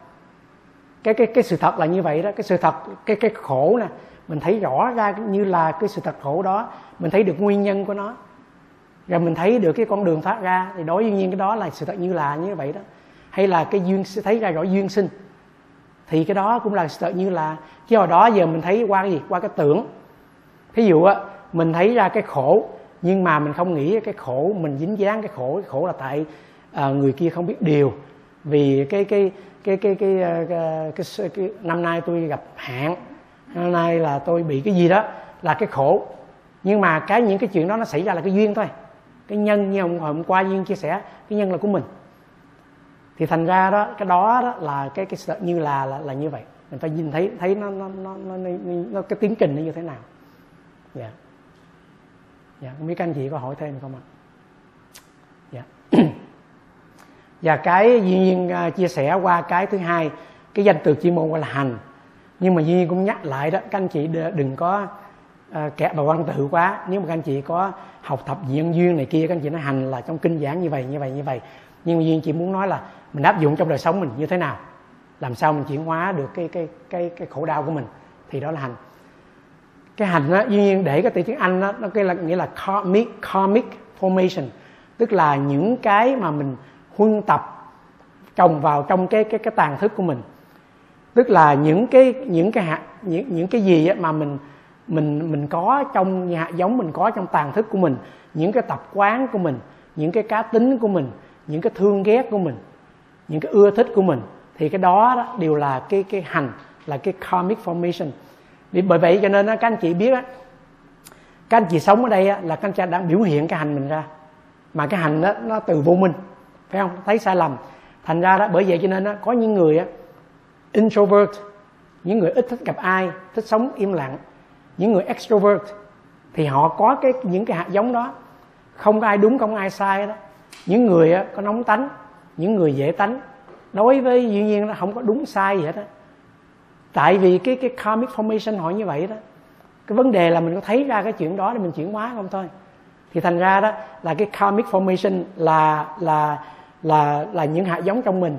S1: Cái cái cái sự thật là như vậy đó. Cái sự thật cái cái khổ nè mình thấy rõ ra như là cái sự thật khổ đó mình thấy được nguyên nhân của nó rồi mình thấy được cái con đường thoát ra thì đối với nhiên cái đó là sự thật như là như vậy đó. Hay là cái duyên thấy ra rõ duyên sinh. Thì cái đó cũng là sự thật như là chứ hồi đó giờ mình thấy qua cái gì? Qua cái tưởng. Thí dụ á mình thấy ra cái khổ nhưng mà mình không nghĩ cái khổ mình dính dáng cái khổ cái khổ là tại à, người kia không biết điều. Vì cái cái cái cái cái, ờ, cái, cái, cái, cái năm nay tôi gặp hạn năm nay là tôi bị cái gì đó là cái khổ. Nhưng mà cái những cái chuyện đó nó xảy ra là cái duyên thôi cái nhân như hôm, hôm qua duyên chia sẻ cái nhân là của mình. Thì thành ra đó cái đó đó là cái cái như là là, là như vậy. Mình phải nhìn thấy thấy nó nó nó nó, nó, nó cái tiến trình nó như thế nào. Dạ. Yeah. dạ không biết các anh chị có hỏi thêm không ạ? Dạ. Và cái duy nhiên uh, chia sẻ qua cái thứ hai cái danh từ chuyên môn gọi là hành. Nhưng mà duy nhiên cũng nhắc lại đó các anh chị đừng có kẹt vào văn tự quá. Nếu mà các anh chị có học tập diễn duyên này kia các anh chị nói hành là trong kinh giảng như vậy như vậy như vậy. Nhưng mà duyên chỉ muốn nói là mình áp dụng trong đời sống mình như thế nào. Làm sao mình chuyển hóa được cái cái cái cái khổ đau của mình. Thì đó là hành. Cái hành á, duyên nhiên để cái từ tiếng anh đó, nó cái là nghĩa là karmic karmic formation. Tức là những cái mà mình huân tập trồng vào trong cái cái cái tàn thức của mình. Tức là những cái những cái hạt những những cái gì mà mình mình mình có trong nhà giống mình có trong tàn thức của mình những cái tập quán của mình những cái cá tính của mình những cái thương ghét của mình những cái ưa thích của mình thì cái đó, đó đều là cái cái hành là cái karmic formation. Vì bởi vậy cho nên đó, các anh chị biết các anh chị sống ở đây là các anh chị đang biểu hiện cái hành mình ra. Mà cái hành đó nó từ vô minh phải không? Thấy sai lầm. Thành ra đó bởi vậy cho nên đó, có những người introvert những người ít thích gặp ai thích sống im lặng những người extrovert thì họ có cái, những cái hạt giống đó. Không có ai đúng, không có ai sai đó. Những người có nóng tánh, những người dễ tánh. Đối với, dĩ nhiên nó không có đúng, sai gì hết á. Tại vì cái cái karmic formation họ như vậy đó. Cái vấn đề là mình có thấy ra cái chuyện đó để mình chuyển hóa không thôi. Thì thành ra đó là cái karmic formation là là là là những hạt giống trong mình.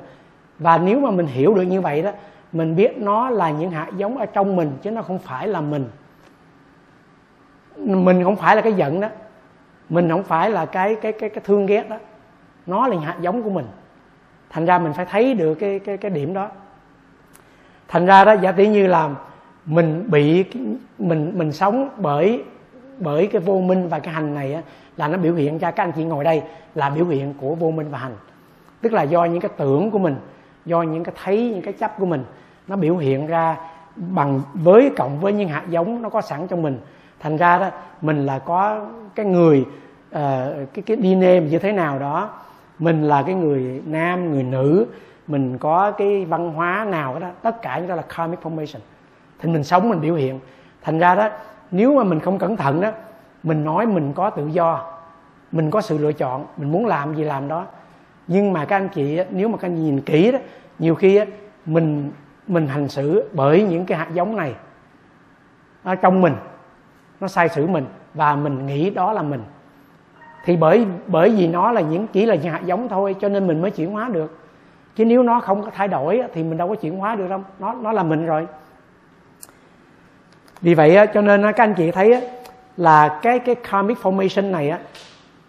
S1: Và nếu mà mình hiểu được như vậy đó, mình biết nó là những hạt giống ở trong mình chứ nó không phải là mình mình không phải là cái giận đó. Mình không phải là cái cái cái cái thương ghét đó. Nó là hạt giống của mình. Thành ra mình phải thấy được cái cái cái điểm đó. Thành ra đó giả tỷ như là mình bị mình mình sống bởi bởi cái vô minh và cái hành này á, là nó biểu hiện cho các anh chị ngồi đây là biểu hiện của vô minh và hành. Tức là do những cái tưởng của mình do những cái thấy những cái chấp của mình nó biểu hiện ra bằng với cộng với những hạt giống nó có sẵn trong mình thành ra đó mình là có cái người uh, cái cái DNA như thế nào đó. Mình là cái người nam người nữ mình có cái văn hóa nào đó tất cả những đó là karmic formation. Thì mình sống mình biểu hiện. Thành ra đó nếu mà mình không cẩn thận đó mình nói mình có tự do mình có sự lựa chọn mình muốn làm gì làm đó. Nhưng mà các anh chị nếu mà các anh nhìn kỹ đó nhiều khi mình mình hành xử bởi những cái hạt giống này ở trong mình nó sai sử mình và mình nghĩ đó là mình. Thì bởi bởi vì nó là những chỉ là những hạt giống thôi cho nên mình mới chuyển hóa được. Chứ nếu nó không có thay đổi thì mình đâu có chuyển hóa được đâu. Nó nó là mình rồi. Vì vậy cho nên các anh chị thấy là cái cái karmic formation này á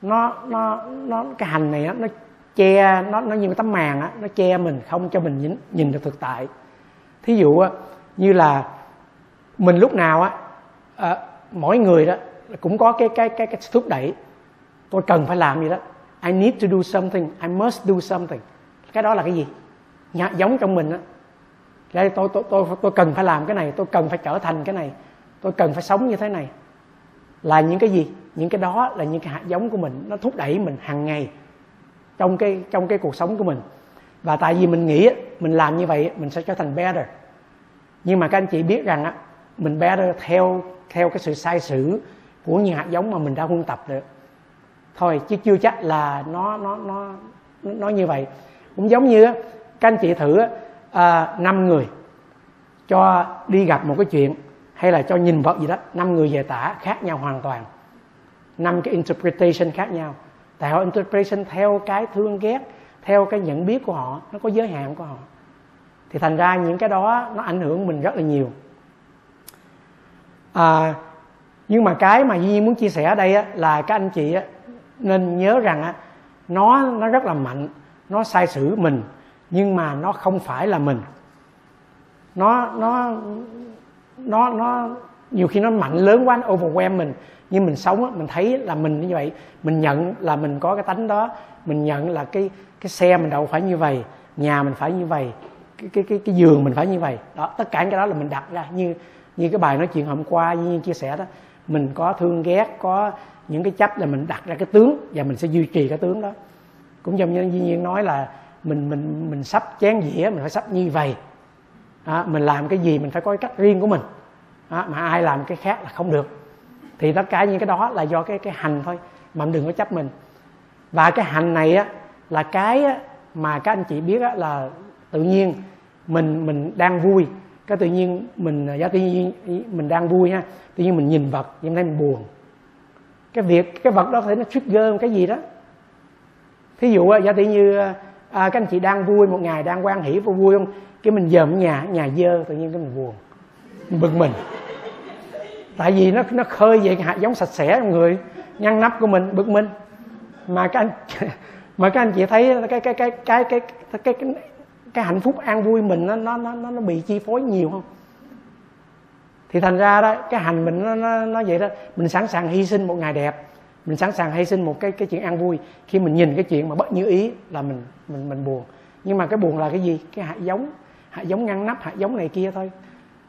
S1: nó nó nó cái hành này á nó che nó nó như một tấm màn á nó che mình không cho mình nhìn, nhìn được thực tại. Thí dụ như là mình lúc nào á ờ, mỗi người đó cũng có cái cái cái cái thúc đẩy. Tôi cần phải làm gì đó. I need to do something. I must do something. Cái đó là cái gì? Nhà, giống trong mình á. Là tôi, tôi tôi tôi cần phải làm cái này. Tôi cần phải trở thành cái này. Tôi cần phải sống như thế này. Là những cái gì? Những cái đó là những cái hạt giống của mình. Nó thúc đẩy mình hàng ngày trong cái trong cái cuộc sống của mình. Và tại vì mình nghĩ mình làm như vậy mình sẽ trở thành better. Nhưng mà các anh chị biết rằng á mình better theo theo cái sự sai sử của những hạt giống mà mình đã huân tập được. Thôi chứ chưa chắc là nó nó nó nó như vậy. Cũng giống như các anh chị thử à, năm người cho đi gặp một cái chuyện hay là cho nhìn vật gì đó năm người về tả khác nhau hoàn toàn. Năm cái interpretation khác nhau. Tại họ interpretation theo cái thương ghét theo cái nhận biết của họ nó có giới hạn của họ. Thì thành ra những cái đó nó ảnh hưởng mình rất là nhiều à, nhưng mà cái mà Duy muốn chia sẻ ở đây á, là các anh chị á, nên nhớ rằng á, nó nó rất là mạnh nó sai sử mình nhưng mà nó không phải là mình. Nó nó nó nó nhiều khi nó mạnh lớn quá nó overwhelm mình nhưng mình sống á, mình thấy là mình như vậy. Mình nhận là mình có cái tánh đó mình nhận là cái cái xe mình đậu phải như vậy nhà mình phải như vậy cái cái cái, cái giường mình phải như vậy. Đó tất cả cái đó là mình đặt ra như như cái bài nói chuyện hôm qua như chia sẻ đó mình có thương ghét có những cái chấp là mình đặt ra cái tướng và mình sẽ duy trì cái tướng đó. Cũng giống như duy nhiên nói là mình mình mình sắp chén dĩa mình phải sắp như vậy. À, mình làm cái gì mình phải có cái cách riêng của mình. À, mà ai làm cái khác là không được. Thì tất cả những cái đó là do cái cái hành thôi mà đừng có chấp mình. Và cái hành này á là cái á, mà các anh chị biết á, là tự nhiên mình mình đang vui cái tự nhiên mình giá tự nhiên mình đang vui ha. Tự nhiên mình nhìn vật nhưng thấy mình buồn. Cái việc cái vật đó có thể nó trigger cái gì đó. Thí dụ giả tự như à, các anh chị đang vui một ngày đang quan hỷ và vui không? Cái mình dòm nhà nhà dơ tự nhiên cái mình buồn. Mình bực mình. Tại vì nó nó khơi về cái hạt giống sạch sẽ trong người ngăn nắp của mình bực mình. Mà các anh mà các anh chị thấy cái cái cái cái cái cái cái, cái, cái hạnh phúc an vui mình nó nó nó nó bị chi phối nhiều không? Thì thành ra đó cái hành mình nó nó, nó vậy đó. Mình sẵn sàng hy sinh một ngày đẹp. Mình sẵn sàng hy sinh một cái cái chuyện an vui. Khi mình nhìn cái chuyện mà bất như ý là mình mình mình buồn. Nhưng mà cái buồn là cái gì? Cái hạt giống. Hạt giống ngăn nắp hạt giống này kia thôi.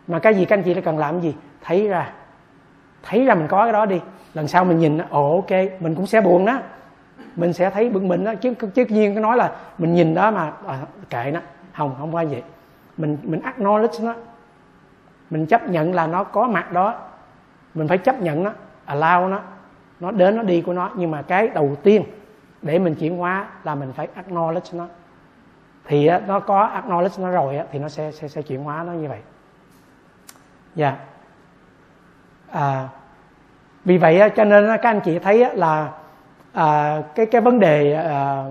S1: Mà cái gì các anh chị đã cần làm gì? Thấy ra. Thấy ra mình có cái đó đi. Lần sau mình nhìn ồ ok mình cũng sẽ buồn đó mình sẽ thấy bực mình đó. Chứ chứ nhiên cái nói là mình nhìn đó mà à, kệ nó. Không không phải vậy. Mình mình acknowledge nó. Mình chấp nhận là nó có mặt đó. Mình phải chấp nhận nó allow nó. Nó đến nó đi của nó. Nhưng mà cái đầu tiên để mình chuyển hóa là mình phải acknowledge nó. Thì nó có acknowledge nó rồi thì nó sẽ sẽ sẽ chuyển hóa nó như vậy. Dạ. Yeah. à, vì vậy cho nên các anh chị thấy là à, cái cái vấn đề à,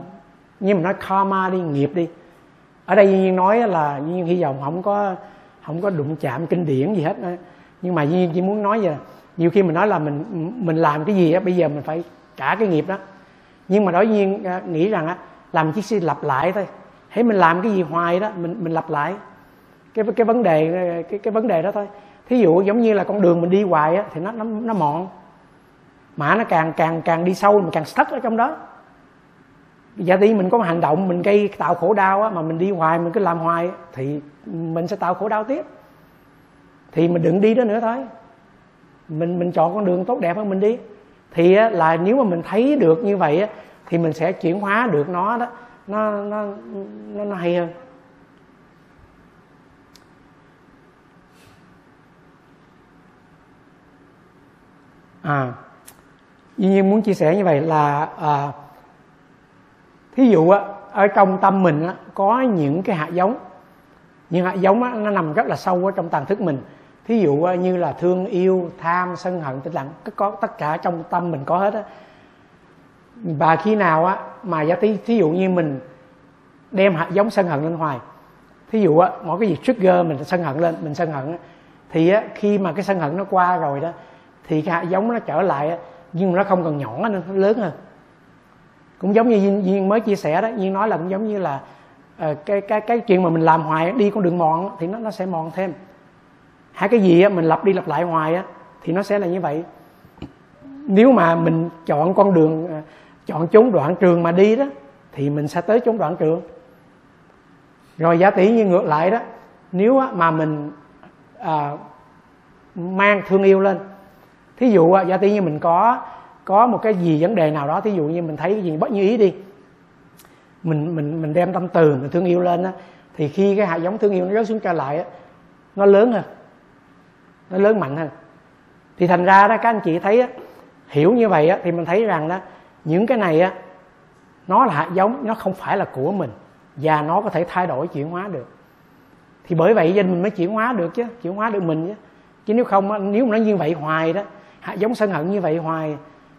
S1: như mình nói karma đi nghiệp đi. Ở đây nhiên nói là nhiên hy vọng không có không có đụng chạm kinh điển gì hết. Nhưng mà nhiên chỉ muốn nói vậy. Nhiều khi mình nói là mình mình làm cái gì á bây giờ mình phải trả cái nghiệp đó. Nhưng mà đối nhiên à, nghĩ rằng á làm chiếc xe lặp lại thôi. Thấy mình làm cái gì hoài đó mình mình lặp lại. Cái cái vấn đề cái cái vấn đề đó thôi. Thí dụ giống như là con đường mình đi hoài á thì nó nó nó mòn mà nó càng càng càng đi sâu mình càng stuck ở trong đó. Giả đi mình có một hành động mình gây tạo khổ đau á mà mình đi hoài mình cứ làm hoài thì mình sẽ tạo khổ đau tiếp. Thì mình đừng đi đó nữa thôi. Mình mình chọn con đường tốt đẹp hơn mình đi. Thì á, là nếu mà mình thấy được như vậy á, thì mình sẽ chuyển hóa được nó đó. Nó nó nó, nó hay hơn. À. Duy nhiên muốn chia sẻ như vậy là à, thí dụ á ở trong tâm mình á, có những cái hạt giống. Những hạt giống á, nó nằm rất là sâu ở trong tàn thức mình. Thí dụ á, như là thương yêu tham sân hận tích lặng có tất cả trong tâm mình có hết á. Và khi nào á mà giả tí thí dụ như mình đem hạt giống sân hận lên hoài thí dụ á mỗi cái gì trigger mình sân hận lên mình sân hận á, thì á khi mà cái sân hận nó qua rồi đó thì cái hạt giống nó trở lại á nhưng mà nó không còn nhỏ nữa nó lớn hơn. Cũng giống như duyên mới chia sẻ đó duyên nói là cũng giống như là uh, cái cái cái chuyện mà mình làm hoài đi con đường mòn thì nó nó sẽ mòn thêm. Hai cái gì á mình lặp đi lặp lại hoài á thì nó sẽ là như vậy. Nếu mà mình chọn con đường uh, chọn chốn đoạn trường mà đi đó thì mình sẽ tới chốn đoạn trường. Rồi giả tỷ như ngược lại đó nếu mà mình à, mang thương yêu lên thí dụ à, giả tỷ như mình có có một cái gì vấn đề nào đó, thí dụ như mình thấy cái gì bất như ý đi, mình mình mình đem tâm từ, mình thương yêu lên á, thì khi cái hạt giống thương yêu nó rớt xuống trở lại á, nó lớn hơn, nó lớn mạnh hơn. Thì thành ra đó, các anh chị thấy á, hiểu như vậy á, thì mình thấy rằng đó, những cái này á, nó là hạt giống, nó không phải là của mình, và nó có thể thay đổi chuyển hóa được. Thì bởi vậy gia đình mình mới chuyển hóa được chứ, chuyển hóa được mình chứ. Chứ nếu không nếu mà nó như vậy hoài đó giống sân hận như vậy hoài.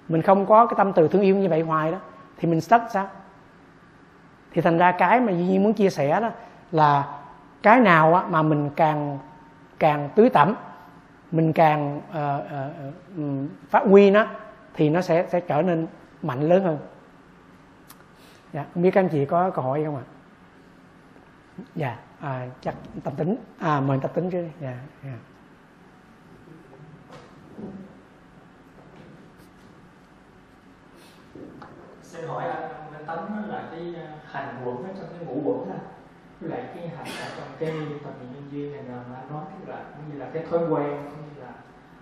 S1: Mình không có cái tâm từ thương yêu như vậy hoài đó. Thì mình stuck sao? Thì thành ra cái mà duy nhiên muốn chia sẻ đó là cái nào mà mình càng càng tưới tẩm mình càng uh, uh, uh, phát huy nó thì nó sẽ sẽ trở nên mạnh lớn hơn. Dạ không biết các anh chị có câu hỏi không ạ? Dạ à, chắc tập tính. À mời tập tính chứ dạ, dạ.
S2: Xin hỏi anh anh tấn là cái ờ, hành quẩn ở trong cái ngũ quẩn là với lại cái hành ở trong cái tập niệm nhân duyên này là anh nói tức là cũng như là cái thói quen cũng như là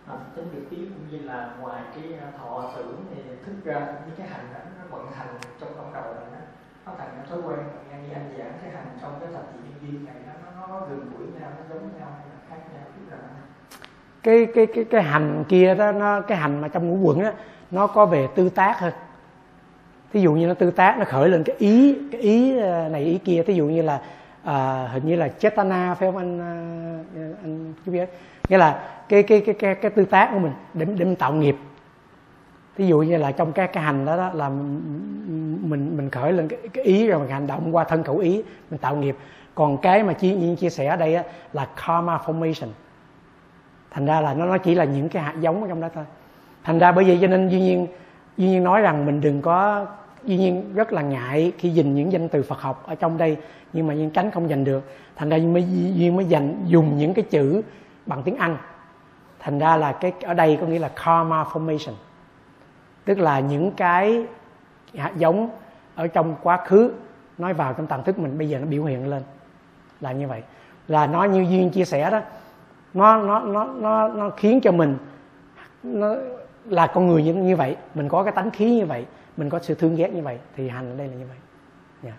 S2: à, tính được tiếng cũng như là ngoài cái ờ, thọ tưởng thì thức ra những cái hành đó nó vận hành trong trong đầu này nó nó thành cái thói quen nghe như anh giảng cái hành trong cái tập niệm nhân duyên này nó nó, nó gần gũi nhau nó giống nhau hay là khác nhau tức là
S1: cái cái cái cái hành kia đó nó cái hành mà trong ngũ quẩn đó nó có về tư tác hơn thí dụ như nó tư tác nó khởi lên cái ý cái ý ờ, này ý kia. Thí dụ như là à, hình như là chetana phải không anh ờ, anh chú biết nghĩa là cái cái cái cái cái tư tác của mình để để mình tạo nghiệp. Thí dụ như là trong cái cái hành đó, đó là mình mình khởi lên cái, cái ý rồi mình hành động qua thân khẩu ý mình tạo nghiệp. Còn cái mà chia nhiên chia sẻ ở đây á, là karma formation. Thành ra là nó nó chỉ là những cái hạt giống ở trong đó thôi. Thành ra bởi vậy cho nên duy nhiên duy nhiên nói rằng mình đừng có duy nhiên rất là ngại khi dình những danh từ Phật học ở trong đây nhưng mà duyên tránh không dành được. Thành ra duyên mới duyên mới dành dùng những cái chữ bằng tiếng Anh. Thành ra là cái ở đây có nghĩa là karma formation. Tức là những cái hạt giống ở trong quá khứ nói vào trong tàng thức mình bây giờ nó biểu hiện lên. Là như vậy. Là nó như duyên chia sẻ đó nó nó nó nó nó khiến cho mình nó là con người như, như vậy. Mình có cái tánh khí như vậy mình có sự thương ghét như vậy thì hành ở đây là như vậy. Dạ.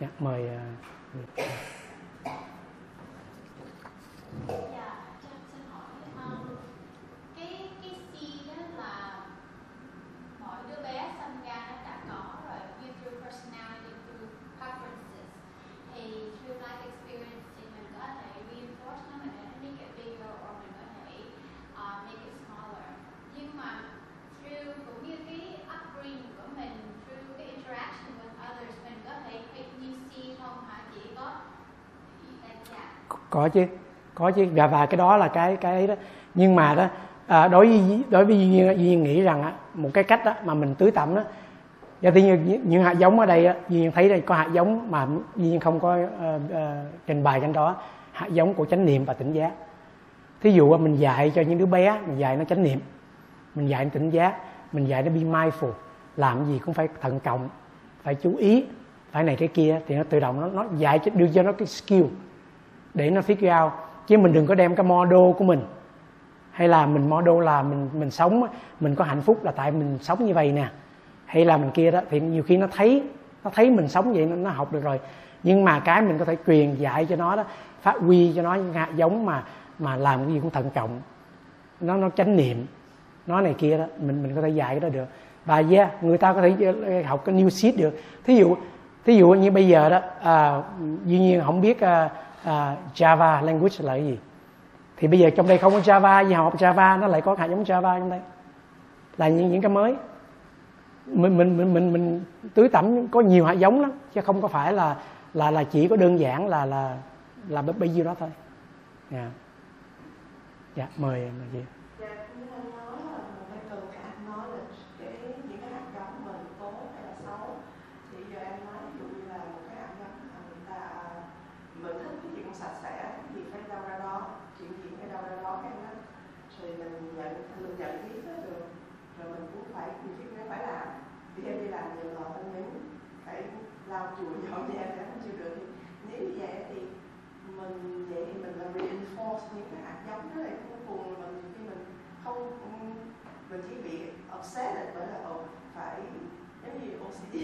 S1: Dạ mời uh, có chứ có chứ. Và và cái đó là cái cái ấy đó. Nhưng mà đó à, đối với đối với duy nhiên, duy nhiên nghĩ rằng á, một cái cách đó mà mình tưới tẩm đó và tuy nhiên những hạt giống ở đây á, duy nhiên thấy đây có hạt giống mà duy nhiên không có uh, uh, trình bày trên đó hạt giống của chánh niệm và tỉnh giác. Thí dụ mình dạy cho những đứa bé mình dạy nó chánh niệm mình dạy nó tỉnh giác mình dạy nó be mindful làm gì cũng phải thận trọng phải chú ý phải này cái kia thì nó tự động nó nó dạy cho đưa cho nó cái skill để nó figure out chứ mình đừng có đem cái model của mình hay là mình model là mình mình sống mình có hạnh phúc là tại mình sống như vậy nè. Hay là mình kia đó thì nhiều khi nó thấy nó thấy mình sống vậy nó, nó học được rồi. Nhưng mà cái mình có thể truyền dạy cho nó đó phát huy cho nó giống mà mà làm cái gì cũng thận trọng. Nó nó chánh niệm. Nó này kia đó mình mình có thể dạy cái đó được. Và yeah, người ta có thể ờ, học cái new seed được. Thí dụ thí dụ như bây giờ đó à, duy nhiên không biết à, à, Java language là cái gì? Thì bây giờ trong đây không có Java gì học Java nó lại có hạt giống Java trong đây. Là những những cái mới. Mình mình mình mình mình tưới tẩm có nhiều hạt giống lắm chứ không có phải là là là chỉ có đơn giản là là là bấy nhiêu đó thôi. Dạ. Yeah. dạ mời mời chị
S6: Dạ, như anh nói là mình phải cần phải acknowledge cái những cái hạt giống mình tốt hay là xấu thì giờ em nói ví dụ như là một cái hạt giống mà người ta mình thích cái gì cũng sạch sẽ cái gì phải đâu ra đó chuyện gì phải đâu ra đó cái đó thì mình nhận mình nhận biết đó được rồi mình cũng phải nhiều khi nó phải làm vì em đi làm nhiều lò bên nhúng phải lau chùi dọn dẹp để không chịu được thì nếu như vậy thì mình vậy thì mình là reinforce những cái hạt giống đó lại cuối cùng là mình khi mình không mình chỉ bị upset bởi là ồ phải giống như OCD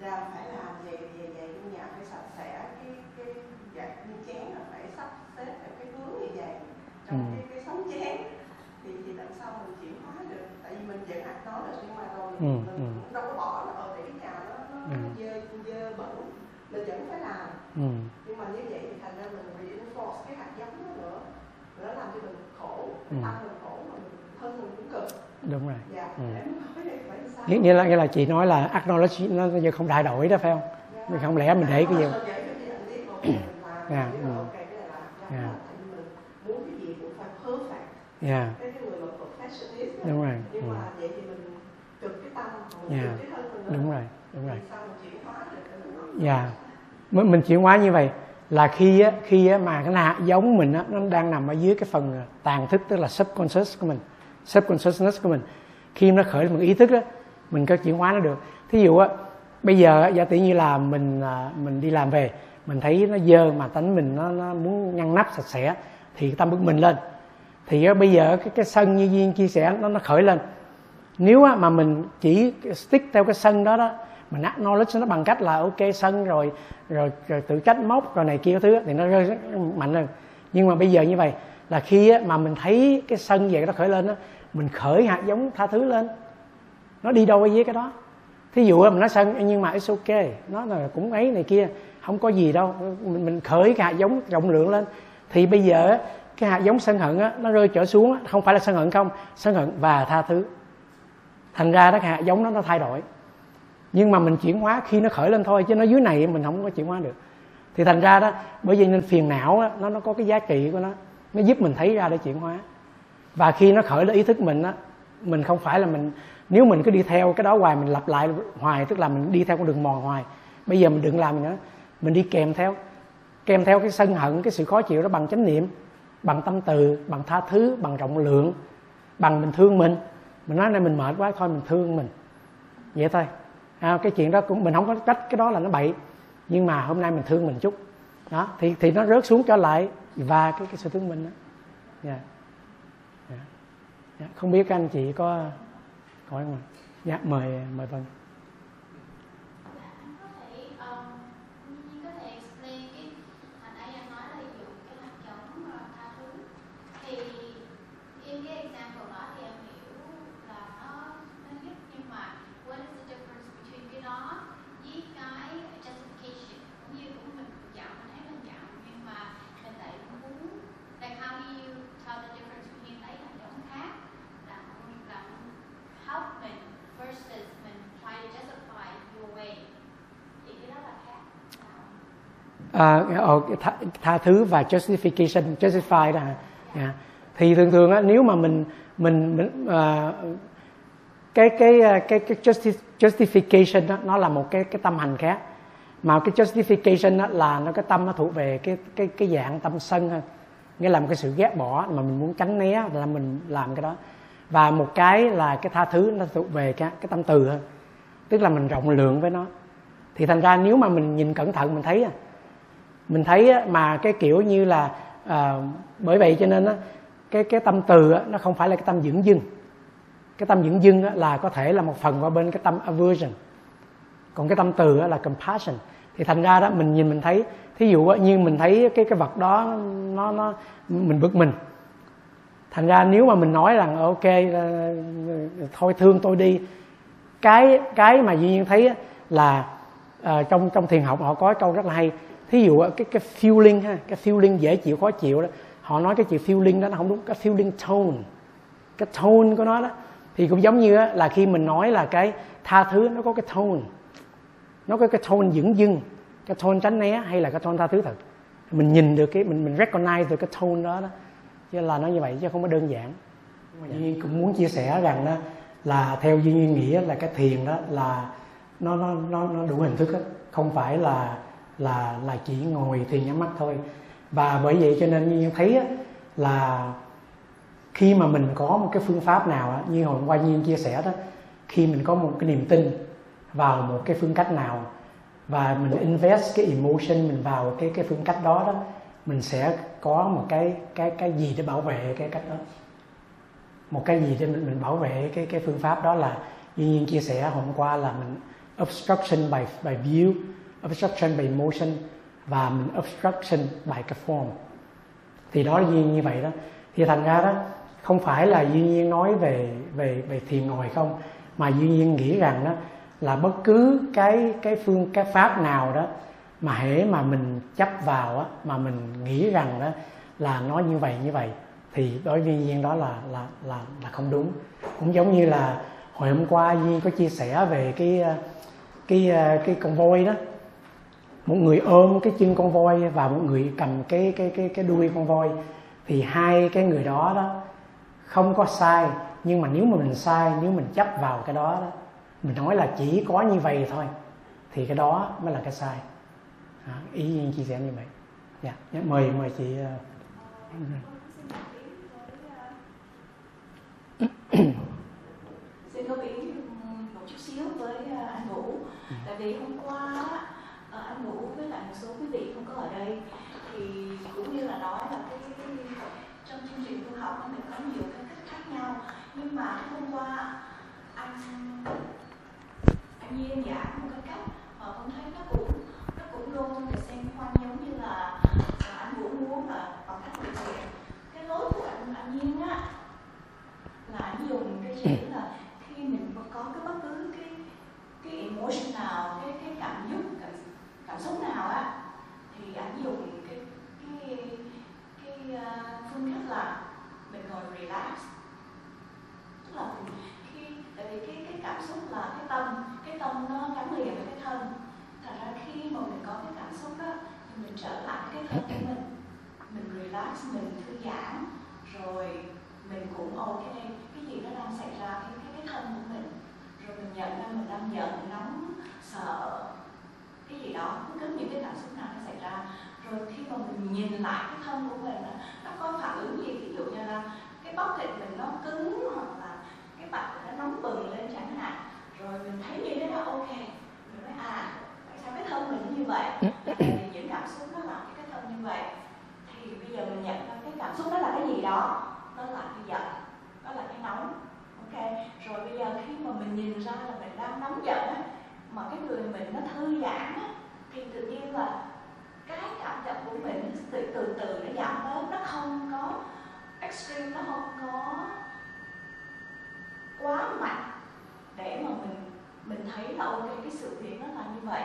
S6: ra phải làm vậy vậy vậy trong nhà phải sạch sẽ cái cái dạng như chén là phải sắp xếp theo cái hướng như vậy trong
S1: Ừ.
S6: cái cái sống chén thì thì làm sao mình chuyển hóa được tại vì mình vẫn hạt đó là xuyên qua rồi
S1: Ừ,
S6: mình
S1: ừ.
S6: cũng đâu có bỏ là ở cái nhà nó nó,
S1: Ừ.
S6: dơ dơ bẩn mình vẫn phải làm
S1: ừ.
S6: nhưng mà như vậy thì thành ra mình reinforce cái hạt giống đó nữa nó làm cho mình khổ
S1: Ừ.
S6: tâm mình khổ mà mình thân mình cũng cực
S1: đúng rồi.
S6: Dạ.
S1: Ừ. nghĩa, nghĩa là nghĩa là chị nói là acknowledge nó giờ không đại đổi đó phải không?
S6: Dạ.
S1: mình không lẽ mình để cái gì? Dạ,
S6: là
S1: ừ.
S6: dạ,
S1: Dạ. dạ đúng rồi. ừ. Dạ. đúng rồi đúng rồi. Dạ. Mình, mình chuyển hóa như vậy là khi á, khi á, mà cái hạt giống mình á, nó đang nằm ở dưới cái phần tàn thức tức là subconscious của mình subconsciousness của mình. Khi nó khởi một ý thức đó mình có chuyển hóa nó được. Thí dụ á bây giờ giả tỷ như là mình à, mình đi làm về mình thấy nó dơ mà tánh mình nó, nó muốn ngăn nắp sạch sẽ thì tâm bực mình lên. Thì á, bây giờ cái cái sân như duyên chia sẻ nó nó khởi lên. Nếu á, mà mình chỉ stick theo cái sân đó đó mình acknowledge nó bằng cách là ok sân rồi rồi, rồi tự trách móc rồi này kia cái thứ thì nó rơi rất mạnh hơn nhưng mà bây giờ như vậy là khi á, mà mình thấy cái sân về nó khởi lên đó mình khởi hạt giống tha thứ lên. Nó đi đôi với cái đó. Thí dụ mình nói sân nhưng mà it's ok nó là cũng ấy này kia. Không có gì đâu. Mình, mình khởi cái hạt giống rộng lượng lên. Thì bây giờ cái hạt giống sân hận á, nó rơi trở xuống á, không phải là sân hận không sân hận và tha thứ. Thành ra đó cái hạt giống nó nó thay đổi. Nhưng mà mình chuyển hóa khi nó khởi lên thôi chứ nó dưới này mình không có chuyển hóa được. Thì thành ra đó bởi vì nên phiền não á, nó nó có cái giá trị của nó. Nó giúp mình thấy ra để chuyển hóa và khi nó khởi lên ý thức mình á mình không phải là mình nếu mình cứ đi theo cái đó hoài mình lặp lại hoài tức là mình đi theo con đường mòn hoài. Bây giờ mình đừng làm nữa mình đi kèm theo kèm theo cái sân hận cái sự khó chịu đó bằng chánh niệm bằng tâm từ bằng tha thứ bằng rộng lượng bằng mình thương mình. Mình nói nay mình mệt quá thôi mình thương mình. Vậy thôi. À, cái chuyện đó cũng mình không có trách cái đó là nó bậy nhưng mà hôm nay mình thương mình chút. Đó thì thì nó rớt xuống trở lại và cái cái sự thương mình đó. Yeah dạ. không biết các anh chị có hỏi không ạ dạ mời mời vâng
S7: Anh có thể um, Nhi có thể explain cái hồi nãy em nói là dùng cái hạt giống mà tha thứ thì in cái example đó thì em hiểu là nó nó giúp nhưng mà what is the difference between cái đó với cái justification cũng như cũng mình dạo mình thấy mình dạo nhưng mà mình lại muốn like how do you tell the difference between lấy hạt giống khác là là help mình versus mình try
S1: uh, ờ, tha, tha thứ và justification justify đó à. yeah. Dạ. Thì thường thường á, nếu mà mình mình mình uh, cái cái ờ, cái cái justi- justification đó, nó là một cái cái tâm hành khác. Mà cái justification đó là nó cái tâm nó thuộc về cái cái cái dạng tâm sân hơn. Nghĩa là một cái sự ghét bỏ mà mình muốn tránh né là mình làm cái đó. Và một cái là cái tha thứ nó thuộc về cái cái tâm từ hơn. Tức là mình rộng lượng với nó. Thì thành ra nếu mà mình nhìn cẩn thận mình thấy à, mình thấy á, mà cái kiểu như là à, bởi vậy cho nên á, cái cái tâm từ á, nó không phải là cái tâm dưỡng dưng. Cái tâm dưỡng dưng á, là có thể là một phần qua bên cái tâm aversion. Còn cái tâm từ á, là compassion. Thì thành ra đó mình nhìn mình thấy thí dụ á, như mình thấy cái cái vật đó nó nó mình bực mình. Thành ra nếu mà mình nói rằng ok ờ, thôi thương tôi đi. Cái cái mà duy nhiên thấy á, là uh, trong trong thiền học họ có câu rất là hay thí dụ cái cái feeling ha cái feeling dễ chịu khó chịu đó họ nói cái chữ feeling đó nó không đúng cái feeling tone cái tone của nó đó. Thì cũng giống như là khi mình nói là cái tha thứ nó có cái tone nó có cái tone dửng dưng cái tone tránh né hay là cái tone tha thứ thật. Mình nhìn được cái mình mình recognize được cái tone đó đó chứ là nó như vậy chứ không có đơn giản. Duy Nhiên cũng muốn chia sẻ rằng đó là theo Duy nghĩ là cái thiền đó là nó nó nó nó đủ hình thức đó. không phải là là là chỉ ngồi thiền nhắm mắt thôi. Và bởi vậy cho nên như thấy á, là khi mà mình có một cái phương pháp nào á, như hồi hôm qua Nhiên chia sẻ đó khi mình có một cái niềm tin vào một cái phương cách nào và mình invest cái emotion mình vào cái cái phương cách đó đó mình sẽ có một cái cái cái gì để bảo vệ cái cách đó. Một cái gì để mình mình bảo vệ cái cái phương pháp đó là duy nhiên chia sẻ hôm qua là mình obstruction by by view obstruction by motion và mình obstruction by cái form. Thì đó là duy nhiên như vậy đó. Thì thành ra đó, không phải là duy nhiên nói về về về thiền ngồi không, mà duy nhiên nghĩ rằng đó là bất cứ cái cái phương, cái pháp nào đó mà hễ mà mình chấp vào á, mà mình nghĩ rằng đó là nó như vậy như vậy, thì đối với nhiên đó là là là là không đúng. Cũng giống như là hồi hôm qua Duyên có chia sẻ về cái ờ, cái ờ, cái con voi đó một người ôm cái chân con voi và một người cầm cái cái cái cái đuôi con voi thì hai cái người đó đó không có sai nhưng mà nếu mà mình sai nếu mình chấp vào cái đó đó mình nói là chỉ có như vậy thôi thì cái đó mới là cái sai à, ý Duyên chia sẻ như vậy dạ yeah. mời mời chị uh,
S8: xin góp ý một chút xíu với à, anh Vũ tại vì hôm qua à, anh Vũ với lại một số quý vị không có ở đây. Thì cũng như là nói là cái, cái trong chương trình tu học mình có nhiều cái cách khác nhau. Nhưng mà hôm qua anh xúc đó là cái gì đó? Đó là cái giận. Đó là cái nóng. Ok, rồi bây giờ khi mà mình nhìn ra là mình đang nóng giận á, mà cái người mình nó thư giãn á, thì tự nhiên là cái cảm nhận của mình từ từ từ nó giảm bớt. Nó không có extreme, nó không có quá mạnh để mà mình mình thấy là ok, cái sự việc nó là như vậy.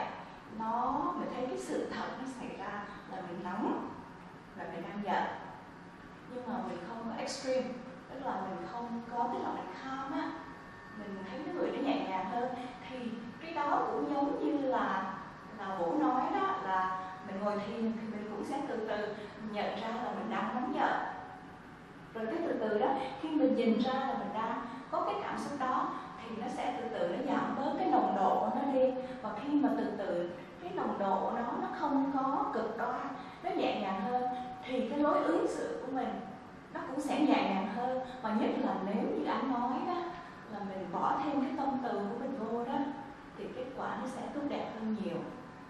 S8: Nó, mình thấy cái sự thật nó xảy ra là mình nóng, là mình đang giận nhưng mà mình không có extreme. Tức là mình không có cái loại tham á. Mình thấy cái người nó nhẹ nhàng hơn. Thì cái đó cũng giống như là là vũ nói đó, là mình ngồi thiền thì mình cũng sẽ từ từ nhận ra là mình đang nóng giận. Rồi cái từ từ đó, khi mình nhìn ra là mình đang có cái cảm xúc đó, thì nó sẽ từ từ nó giảm bớt cái nồng độ của nó đi. Và khi mà từ từ, cái nồng độ nó nó không có cực đoan, nó nhẹ nhàng hơn thì cái lối ứng xử của mình nó cũng sẽ nhẹ nhàng hơn. Và nhất là nếu như anh nói đó là mình bỏ thêm cái tâm từ của mình vô đó thì kết quả nó sẽ tốt đẹp hơn nhiều.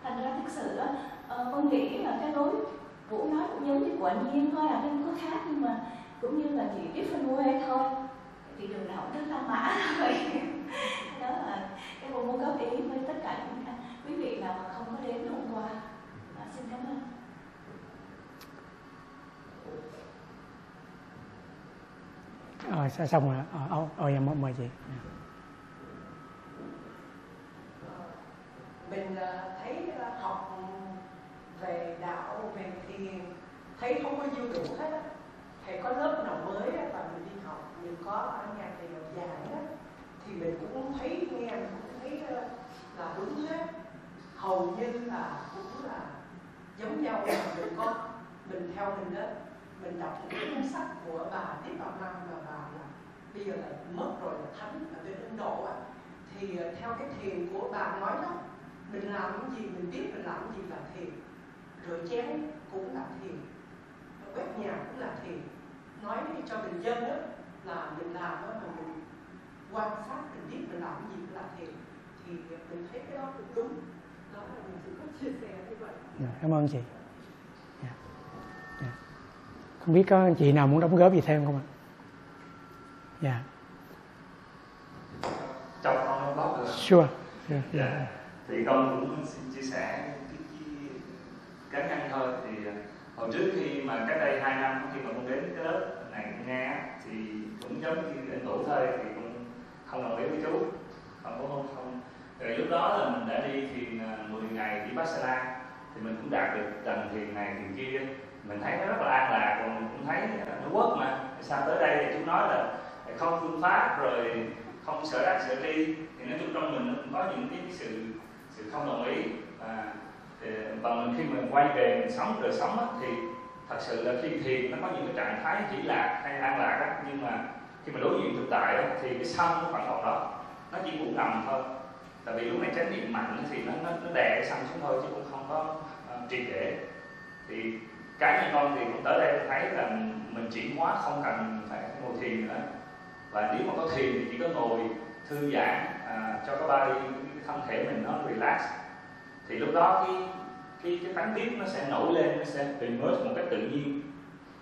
S8: Thành ra thực sự đó uh, ờ, con nghĩ là cái lối vũ nói cũng giống như của anh nhiên thôi là không có khác nhưng mà cũng như là chỉ different way thôi. Thì đường nào cũng rất là mã thôi. Đó là cái vũ muốn góp ý với tất cả những quý vị nào mà không có đến đúng qua à, xin cảm ơn
S1: ờ sao xong rồi. Ờ ờ ờ mời chị.
S8: Mình ờ, thấy ờ, học về đạo về thiền thấy không có dư đủ hết thầy có lớp nào mới á, và mình đi học mình có ở nhà thầy nào giảng thì mình cũng thấy nghe mình cũng thấy ờ, là đúng hết. Hầu như là cũng là giống nhau mình có mình theo mình đó. Mình đọc những cuốn sách của bà Tiếp Bảo Năng và bây giờ là mất rồi là thánh là bên Ấn Độ á. Thì ờ, theo cái thiền của bà nói đó mình làm cái gì mình biết mình làm cái gì là thiền. Rửa chén cũng là thiền. Quét nhà cũng là thiền. Nói cho bình dân đó là mình làm đó mà mình quan sát mình biết mình làm cái gì cũng là thiền. Thì ờ, mình thấy cái đó cũng đúng. Đó là mình chỉ có chia sẻ như vậy.
S1: Yeah, cảm ơn chị. Dạ, dạ. Không biết có anh chị nào muốn đóng góp gì thêm không ạ? Dạ.
S5: Trong con bóc được
S1: sure, sure.
S5: Dạ. thì con cũng xin chia sẻ cái, cá nhân thôi. Thì à, hồi trước khi mà cách đây 2 năm khi mà con đến cái lớp này nghe thì cũng giống như anh Vũ thôi thì cũng không đồng ý với chú. Không cũng không. Không rồi lúc đó là mình đã đi thiền à, 10 ngày đi Barcelona thì mình cũng đạt được tầng thiền này thiền kia. Mình thấy nó rất là an lạc còn mình cũng thấy nó quất mà. Sao tới đây thì chú nói là không phương pháp rồi không sợ đắc sợ ly. Thì nói chung trong mình nó cũng có những cái sự sự không đồng ý. Và và mình khi mình quay về mình sống đời sống á, thì thật sự là khi thiền nó có những cái trạng thái chỉ lạc hay an lạc á, nhưng mà khi mà đối diện thực tại á, thì cái sân nó vẫn còn đó nó chỉ cũng nằm thôi. Tại vì lúc này chánh niệm mạnh thì nó nó, nó đè cái sân xuống thôi chứ cũng không có uh, triệt để. Thì cá nhân con thì cũng tới đây thấy là mình chuyển hóa không cần phải ngồi thiền nữa và nếu mà có thiền thì chỉ có ngồi thư giãn à, cho cái body cái thân thể mình nó relax. Thì lúc đó cái cái cái tánh biết nó sẽ nổi lên nó sẽ emerge một cách tự nhiên.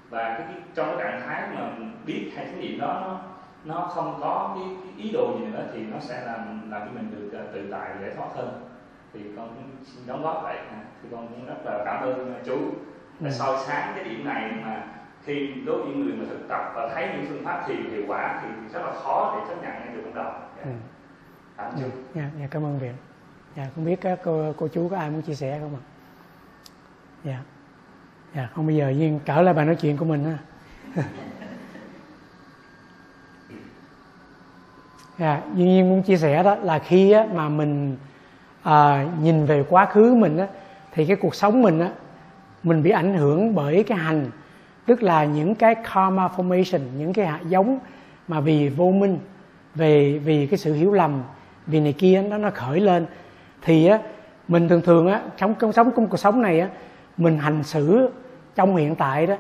S5: Và cái, cái trong cái trạng thái mà biết hay cái gì đó nó nó không có cái, cái ý đồ gì nữa thì nó sẽ làm làm cho mình được uh, tự tại giải thoát hơn thì con cũng xin đóng góp vậy à, thì con cũng rất là cảm ơn chú đã
S1: Ừ.
S5: soi sáng cái điểm này mà khi đối với những người mà thực tập và thấy những phương pháp thiền hiệu quả thì rất là khó để chấp nhận ngay từ ban đầu. Dạ.
S1: Ừ.
S5: cảm ơn
S1: dạ, dạ, cảm ơn viện dạ không biết các cô, cô chú có ai muốn chia sẻ không ạ? Dạ. Dạ không bây giờ duyên trở lại bài nói chuyện của mình ha. Dạ duyên nhiên muốn chia sẻ đó là khi á, mà mình à, nhìn về quá khứ mình á, thì cái cuộc sống mình á, mình bị ảnh hưởng bởi cái hành tức là những cái karma formation, những cái hạt giống mà vì vô minh, về, vì cái sự hiểu lầm, vì này kia nó nó khởi lên. Thì á, mình thường thường á, trong trong sống, trong cuộc sống này á, mình hành xử trong hiện tại đó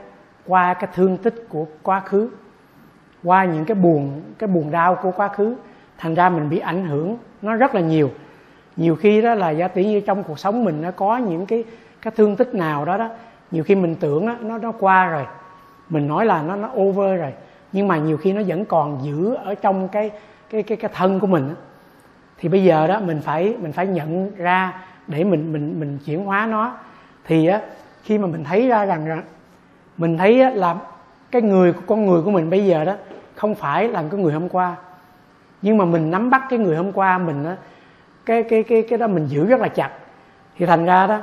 S1: qua cái thương tích của quá khứ, qua những cái buồn cái buồn đau của quá khứ. Thành ra mình bị ảnh hưởng nó rất là nhiều. Nhiều khi đó là giả tỷ như trong cuộc sống mình nó có những cái cái thương tích nào đó đó nhiều khi mình tưởng đó, nó nó qua rồi. Mình nói là nó nó over rồi. Nhưng mà nhiều khi nó vẫn còn giữ ở trong cái cái cái cái thân của mình á. thì bây giờ đó mình phải mình phải nhận ra để mình mình mình chuyển hóa nó. Thì á khi mà mình thấy ra rằng là mình thấy á, là cái người con người của mình bây giờ đó không phải là cái người hôm qua. Nhưng mà mình nắm bắt cái người hôm qua mình á cái cái cái cái đó mình giữ rất là chặt. Thì thành ra đó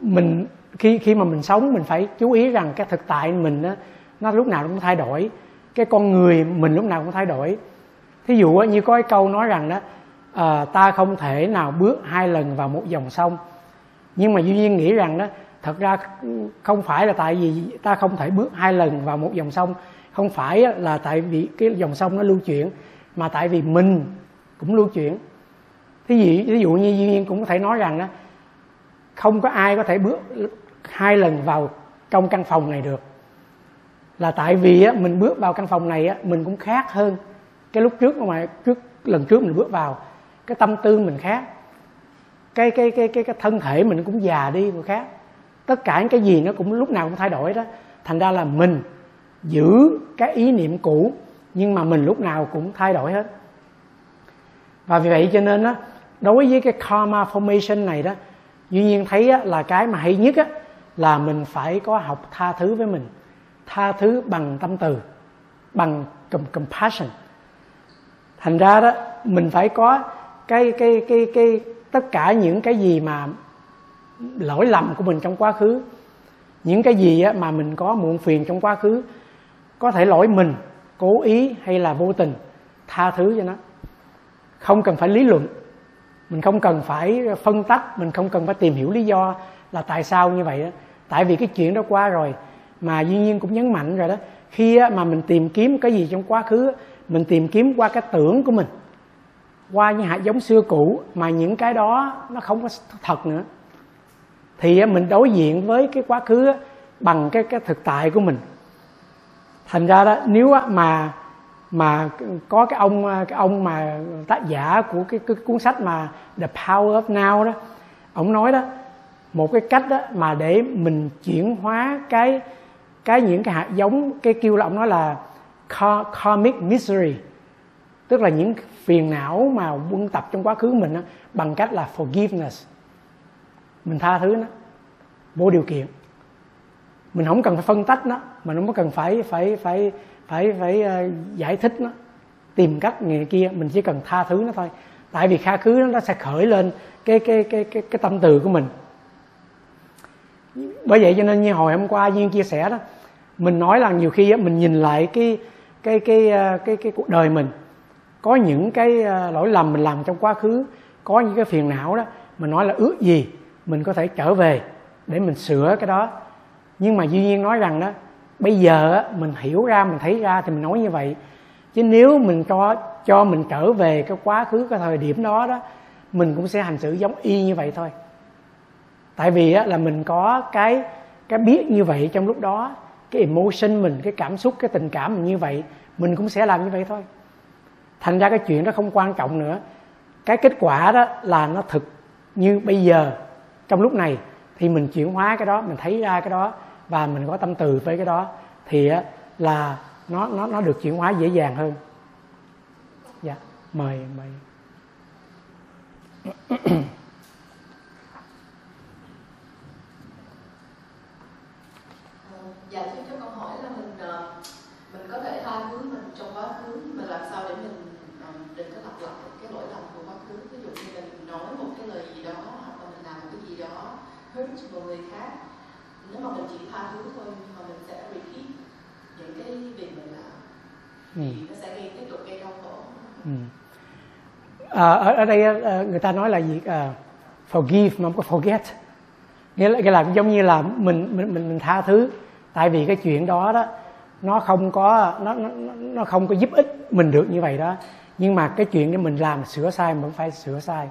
S1: mình khi khi mà mình sống mình phải chú ý rằng cái thực tại mình đó, nó lúc nào cũng thay đổi. Cái con người mình lúc nào cũng thay đổi. Thí dụ như có cái câu nói rằng đó à, ta không thể nào bước hai lần vào một dòng sông. Nhưng mà duy nhiên nghĩ rằng đó thật ra không phải là tại vì ta không thể bước hai lần vào một dòng sông. Không phải là tại vì cái dòng sông nó lưu chuyển mà tại vì mình cũng lưu chuyển. Thí dụ ví dụ như duy nhiên cũng có thể nói rằng đó không có ai có thể bước hai lần vào trong căn phòng này được. Là tại vì á, mình bước vào căn phòng này á, mình cũng khác hơn cái lúc trước mà trước lần trước mình bước vào. Cái tâm tư mình khác. Cái cái cái cái cái thân thể mình cũng già đi và khác. Tất cả những cái gì nó cũng lúc nào cũng thay đổi đó. Thành ra là mình giữ cái ý niệm cũ nhưng mà mình lúc nào cũng thay đổi hết. Và vì vậy cho nên đó đối với cái karma formation này đó duy nhiên thấy á, là cái mà hay nhất á, là mình phải có học tha thứ với mình. Tha thứ bằng tâm từ bằng compassion. Thành ra đó mình phải có cái cái cái cái tất cả những cái gì mà lỗi lầm của mình trong quá khứ những cái gì á, mà mình có muộn phiền trong quá khứ có thể lỗi mình cố ý hay là vô tình tha thứ cho nó. Không cần phải lý luận mình không cần phải phân tách, mình không cần phải tìm hiểu lý do là tại sao như vậy đó. Tại vì cái chuyện đó qua rồi, mà duy nhiên cũng nhấn mạnh rồi đó. Khi mà mình tìm kiếm cái gì trong quá khứ, mình tìm kiếm qua cái tưởng của mình, qua những hạt giống xưa cũ, mà những cái đó nó không có thật nữa, thì mình đối diện với cái quá khứ bằng cái cái thực tại của mình. Thành ra đó, nếu mà mà có cái ông cái ông mà tác giả của cái, cái cuốn sách mà The Power of Now đó ông nói đó một cái cách đó mà để mình chuyển hóa cái cái những cái hạt giống cái kêu là ông nói là karmic misery tức là những phiền não mà quân tập trong quá khứ mình đó, bằng cách là forgiveness. Mình tha thứ nó vô điều kiện. Mình không cần phải phân tách nó mà nó không cần phải phải phải phải phải uh, giải thích nó tìm cách người kia mình chỉ cần tha thứ nó thôi. Tại vì kha khứ nó sẽ khởi lên cái cái cái cái cái tâm từ của mình. Bởi vậy cho nên như hồi hôm qua duyên chia sẻ đó mình nói là nhiều khi mình nhìn lại cái cái cái cái cái, cái cuộc đời mình. Có những cái ờ, lỗi lầm mình làm trong quá khứ có những cái phiền não đó mình nói là ước gì mình có thể trở về để mình sửa cái đó. Nhưng mà duy nhiên nói rằng đó bây giờ mình hiểu ra mình thấy ra thì mình nói như vậy. Chứ nếu mình cho cho mình trở về cái quá khứ cái thời điểm đó đó mình cũng sẽ hành xử giống y như vậy thôi. Tại vì á, là mình có cái cái biết như vậy trong lúc đó cái emotion mình cái cảm xúc cái tình cảm mình như vậy mình cũng sẽ làm như vậy thôi. Thành ra cái chuyện đó không quan trọng nữa. Cái kết quả đó là nó thực như bây giờ trong lúc này thì mình chuyển hóa cái đó mình thấy ra cái đó và mình có tâm từ với cái đó thì là nó nó nó được chuyển hóa dễ dàng hơn. Dạ mời mời
S8: dạ xin cho câu hỏi là mình ờ, mình có thể tha thứ mình trong quá khứ mà làm sao để mình ờ, đừng có lặp lại cái lỗi lầm của quá khứ ví dụ như là mình nói một cái lời gì đó hoặc là mình làm một cái gì đó hurt một người khác nếu mà mình chỉ tha thứ thôi nhưng mà mình sẽ repeat những cái việc mình làm thì ừ. nó sẽ gây tiếp tục gây đau khổ. Ừ.
S1: à, ở, ở đây người ta nói là gì? À, forgive mà không có forget. Nghĩa là, nghĩa là giống như là mình mình mình, mình tha thứ. Tại vì cái chuyện đó đó nó không có nó, nó nó không có giúp ích mình được như vậy đó. Nhưng mà cái chuyện để mình làm sửa sai mình vẫn phải sửa sai.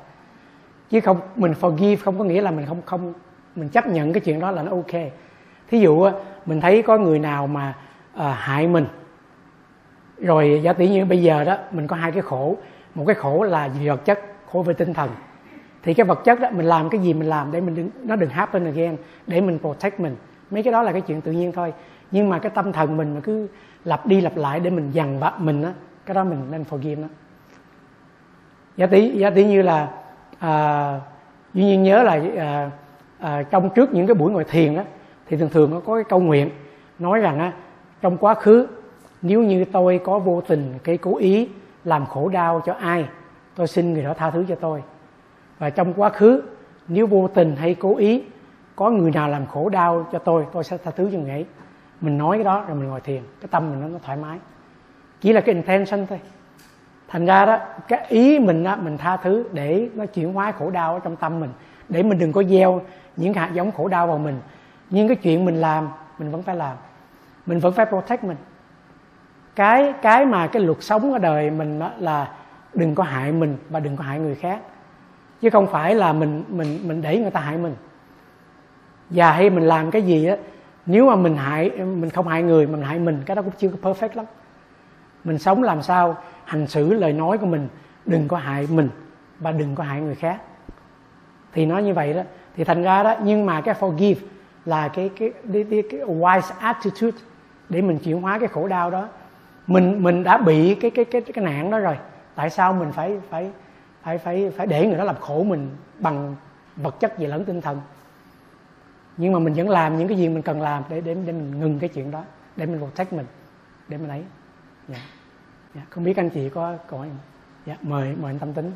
S1: Chứ không mình forgive không có nghĩa là mình không không mình chấp nhận cái chuyện đó là nó ok. Thí dụ mình thấy có người nào mà à, hại mình rồi giả tỷ như bây giờ đó mình có hai cái khổ. Một cái khổ là về vật chất khổ về tinh thần. Thì cái vật chất đó mình làm cái gì mình làm để mình đừng, nó đừng happen again để mình protect mình. Mấy cái đó là cái chuyện tự nhiên thôi. Nhưng mà cái tâm thần mình mà cứ lặp đi lặp lại để mình dằn vặt mình á cái đó mình nên forgive nó. Giả tỷ giả tỷ như là à, duy nhiên nhớ là à, à, trong trước những cái buổi ngồi thiền đó thì thường thường nó có cái câu nguyện nói rằng á trong quá khứ nếu như tôi có vô tình cái cố ý làm khổ đau cho ai tôi xin người đó tha thứ cho tôi. Và trong quá khứ nếu vô tình hay cố ý có người nào làm khổ đau cho tôi tôi sẽ tha thứ cho người ấy. Mình nói cái đó rồi mình ngồi thiền cái tâm mình nó, nó thoải mái. Chỉ là cái intention thôi. Thành ra đó cái ý mình đó mình tha thứ để nó chuyển hóa khổ đau ở trong tâm mình để mình đừng có gieo những hạt giống khổ đau vào mình. Nhưng cái chuyện mình làm mình vẫn phải làm. Mình vẫn phải protect mình cái cái mà cái luật sống ở đời mình là đừng có hại mình và đừng có hại người khác. Chứ không phải là mình mình mình để người ta hại mình. Và hay mình làm cái gì á nếu mà mình hại mình không hại người mà mình hại mình cái đó cũng chưa có perfect lắm. Mình sống làm sao hành xử lời nói của mình đừng có hại mình và đừng có hại người khác. Thì nói như vậy đó. Thì thành ra đó nhưng mà cái forgive là cái cái, cái, cái, cái wise attitude để mình chuyển hóa cái khổ đau đó mình mình đã bị cái cái cái cái nạn đó rồi. Tại sao mình phải phải phải phải phải để người đó làm khổ mình bằng vật chất gì lẫn tinh thần? Nhưng mà mình vẫn làm những cái gì mình cần làm để để để mình ngừng cái chuyện đó để mình protect mình để mình ấy. Dạ. dạ. không biết anh chị có có dạ mời mời anh tâm tính.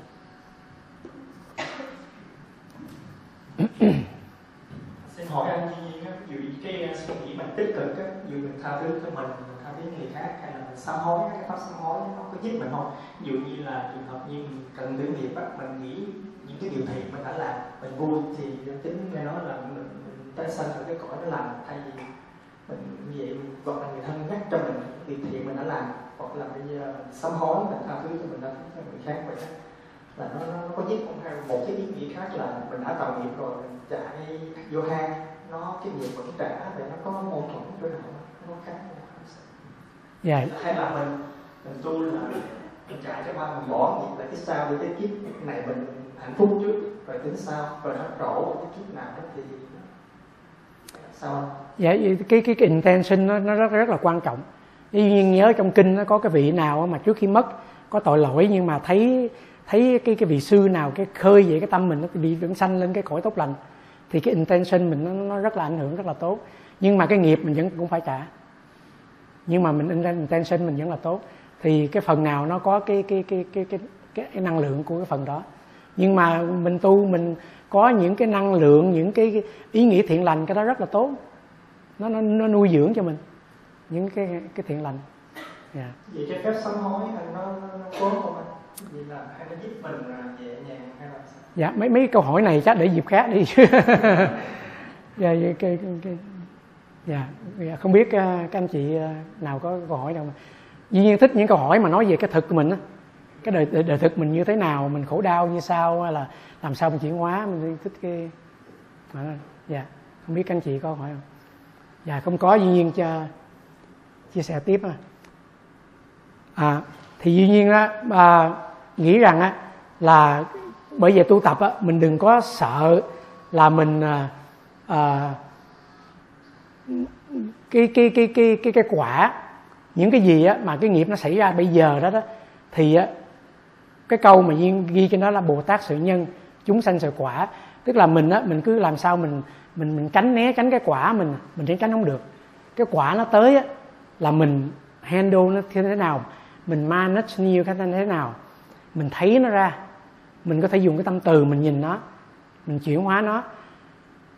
S2: Xin hỏi anh Nhi á, ví dụ cái suy nghĩ mình tích cực á, dù mình tha thứ cho mình với người khác hay là mình sám hối cái pháp sám hối nó có giúp mình không? Ví dụ như là trường hợp như mình cần tử nghiệp á mình nghĩ những cái điều thiện mình đã làm mình vui thì tính nghe nói là mình, mình tái sanh ở cái cõi nó làm thay vì mình như vậy hoặc là người thân nhắc cho mình việc thiện mình đã làm hoặc là bây giờ sám hối mình tha thứ cho mình đã cho người khác vậy đó. Là nó, nó, có giúp không? Hay một cái ý nghĩa khác là mình đã tạo nghiệp rồi mình chạy vô hang nó cái nghiệp vẫn trả thì nó có mâu thuẫn chỗ nào nó có khác?
S1: Dạ.
S2: Hay là mình mình tu là mình chạy cho ba mình bỏ nghiệp là cái sao đi cái kiếp này mình hạnh phúc trước rồi tính sao rồi nó trổ cái kiếp nào đó thì sao?
S1: Dạ cái cái cái intention nó nó rất rất là quan trọng. Tuy nhiên nhớ trong kinh nó có cái vị nào mà trước khi mất có tội lỗi nhưng mà thấy thấy cái cái vị sư nào cái khơi vậy cái tâm mình nó bị vẫn sanh lên cái cõi tốt lành thì cái intention mình nó, nó rất là ảnh hưởng rất là tốt. Nhưng mà cái nghiệp mình vẫn cũng phải trả nhưng mà mình intention mình vẫn là tốt. Thì cái phần nào nó có cái cái cái cái cái cái, cái năng lượng của cái phần đó. Nhưng mà mình tu mình có những cái năng lượng những cái ý nghĩa thiện lành cái đó rất là tốt. Nó nó, nó nuôi dưỡng cho mình những cái cái thiện lành. Yeah.
S2: vậy cái phép sám hối nó, nó, nó tốt không anh? Là hay nó giúp mình nhẹ nhàng hay là sao?
S1: Dạ mấy mấy câu hỏi này chắc để dịp khác đi. Dạ, dạ, cái, cái, cái, dạ, yeah. không biết ờ, các anh chị ờ, nào có câu hỏi đâu mà dĩ nhiên thích những câu hỏi mà nói về cái thực của mình á cái đời, đời, đời thực mình như thế nào mình khổ đau như sao hay là làm sao mình chuyển hóa mình thích cái dạ dạ không biết các anh chị có hỏi không dạ không có dĩ nhiên cho chia sẻ tiếp à, à thì dĩ nhiên á à, nghĩ rằng á là bởi vì tu tập á mình đừng có sợ là mình à, à, cái cái cái cái cái cái quả những cái gì á mà cái nghiệp nó xảy ra bây giờ đó đó thì á cái câu mà ghi, ghi trên đó là bồ tát sự nhân chúng sanh sự quả. Tức là mình á mình cứ làm sao mình mình mình tránh né tránh cái quả mình mình tránh tránh không được. Cái quả nó tới á là mình handle nó như thế nào mình manage nhiều cách thế nào mình thấy nó ra. Mình có thể dùng cái tâm từ mình nhìn nó mình chuyển hóa nó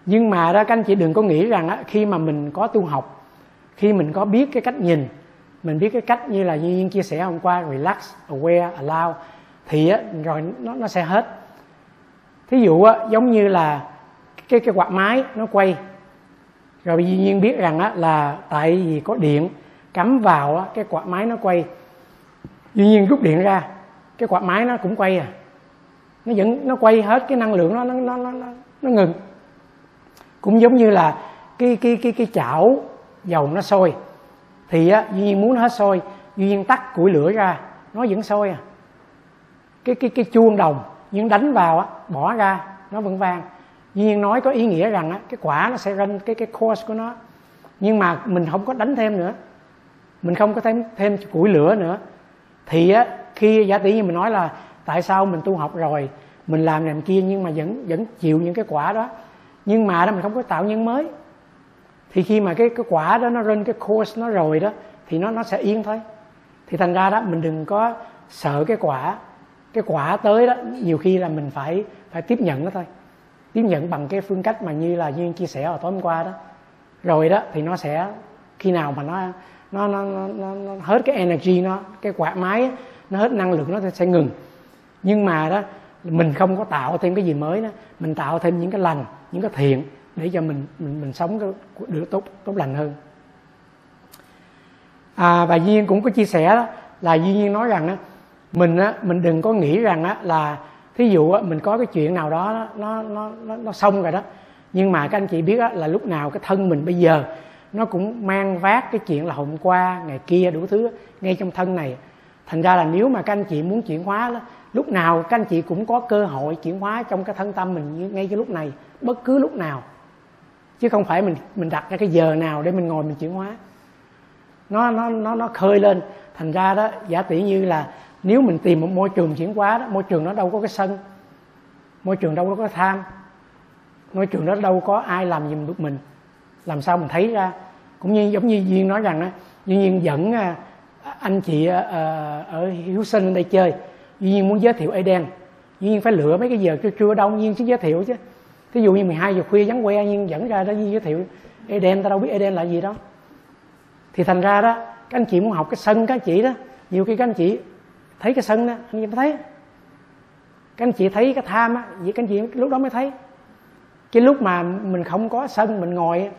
S1: nhưng mà đó các anh chị đừng có nghĩ rằng á, khi mà mình có tu học khi mình có biết cái cách nhìn mình biết cái cách như là như chia sẻ hôm qua relax aware allow thì á, rồi nó nó sẽ hết. Thí dụ á, giống như là cái cái quạt máy nó quay. Rồi duyên nhiên biết rằng á, là tại vì có điện cắm vào á, cái quạt máy nó quay. Duyên nhiên rút điện ra cái quạt máy nó cũng quay à. Nó vẫn nó quay hết cái năng lượng nó nó nó nó, nó ngừng cũng giống như là cái cái cái cái chảo dầu nó sôi. Thì á, duy nhiên muốn nó hết sôi, duy nhiên tắt củi lửa ra, nó vẫn sôi à. Cái cái cái chuông đồng nhưng đánh vào á, bỏ ra, nó vẫn vang. Duy nhiên nói có ý nghĩa rằng á, cái quả nó sẽ run cái cái course của nó. Nhưng mà mình không có đánh thêm nữa. Mình không có thêm thêm củi lửa nữa. Thì á, khi giả tỷ như mình nói là tại sao mình tu học rồi, mình làm làm kia nhưng mà vẫn vẫn chịu những cái quả đó nhưng mà đó mình không có tạo nhân mới. Thì khi mà cái cái quả đó nó lên cái course nó rồi đó thì nó nó sẽ yên thôi. Thì thành ra đó mình đừng có sợ cái quả cái quả tới đó nhiều khi là mình phải phải tiếp nhận nó thôi. Tiếp nhận bằng cái phương cách mà như là duyên chia sẻ ở tối hôm qua đó. Rồi đó thì nó sẽ khi nào mà nó nó nó, nó, nó, nó hết cái energy nó cái quạt máy nó hết năng lượng nó sẽ ngừng. Nhưng mà đó mình không có tạo thêm cái gì mới đó mình tạo thêm những cái lành những cái thiện để cho mình mình mình sống được tốt tốt lành hơn. À, và duyên cũng có chia sẻ đó là duy nhiên nói rằng á mình á mình đừng có nghĩ rằng á là thí dụ á mình có cái chuyện nào đó nó nó nó nó xong rồi đó. Nhưng mà các anh chị biết á là lúc nào cái thân mình bây giờ nó cũng mang vác cái chuyện là hôm qua ngày kia đủ thứ ngay trong thân này. Thành ra là nếu mà các anh chị muốn chuyển hóa đó, lúc nào các anh chị cũng có cơ hội chuyển hóa trong cái thân tâm mình ngay cái lúc này, bất cứ lúc nào. Chứ không phải mình mình đặt ra cái giờ nào để mình ngồi mình chuyển hóa. Nó nó nó nó khơi lên. Thành ra đó, giả tỷ như là nếu mình tìm một môi trường chuyển hóa đó, môi trường nó đâu có cái sân, môi trường đâu có tham, môi trường đó đâu có ai làm gì được mình, làm sao mình thấy ra? Cũng như giống như duyên nói rằng á, duyên dẫn à, anh chị à, à, ở hiếu sinh lên đây chơi duyên nhiên muốn giới thiệu Eden. Duyên nhiên phải lựa mấy cái giờ chưa chưa đông nhiên chứ giới thiệu chứ. Thí dụ như 12 giờ khuya vắng que nhưng dẫn ra đó nhiên giới thiệu Eden ta đâu biết Eden là gì đó. Thì thành ra đó, các anh chị muốn học cái sân các anh chị đó, nhiều khi các anh chị thấy cái sân đó anh chị mới thấy. Các anh chị thấy cái tham á, vậy các anh chị lúc đó mới thấy. Cái lúc mà mình không có sân, mình ngồi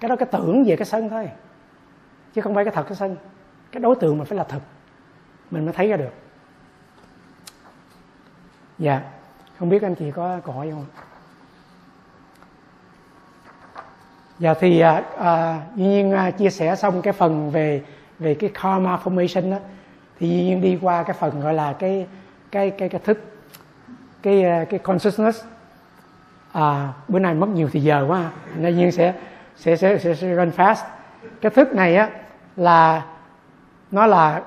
S1: cái đó cái tưởng về cái sân thôi, chứ không phải cái thật cái sân. Cái đối tượng mình phải là thật, mình mới thấy ra được dạ. Không biết anh chị có câu hỏi không dạ thì à, à, dĩ nhiên à, chia sẻ xong cái phần về về cái karma formation đó thì dĩ nhiên đi qua cái phần gọi là cái cái cái cái thức cái à, cái consciousness. À, bữa nay mất nhiều thì giờ quá nên nhiên sẽ sẽ sẽ sẽ, sẽ run fast. Cái thức này á là nó là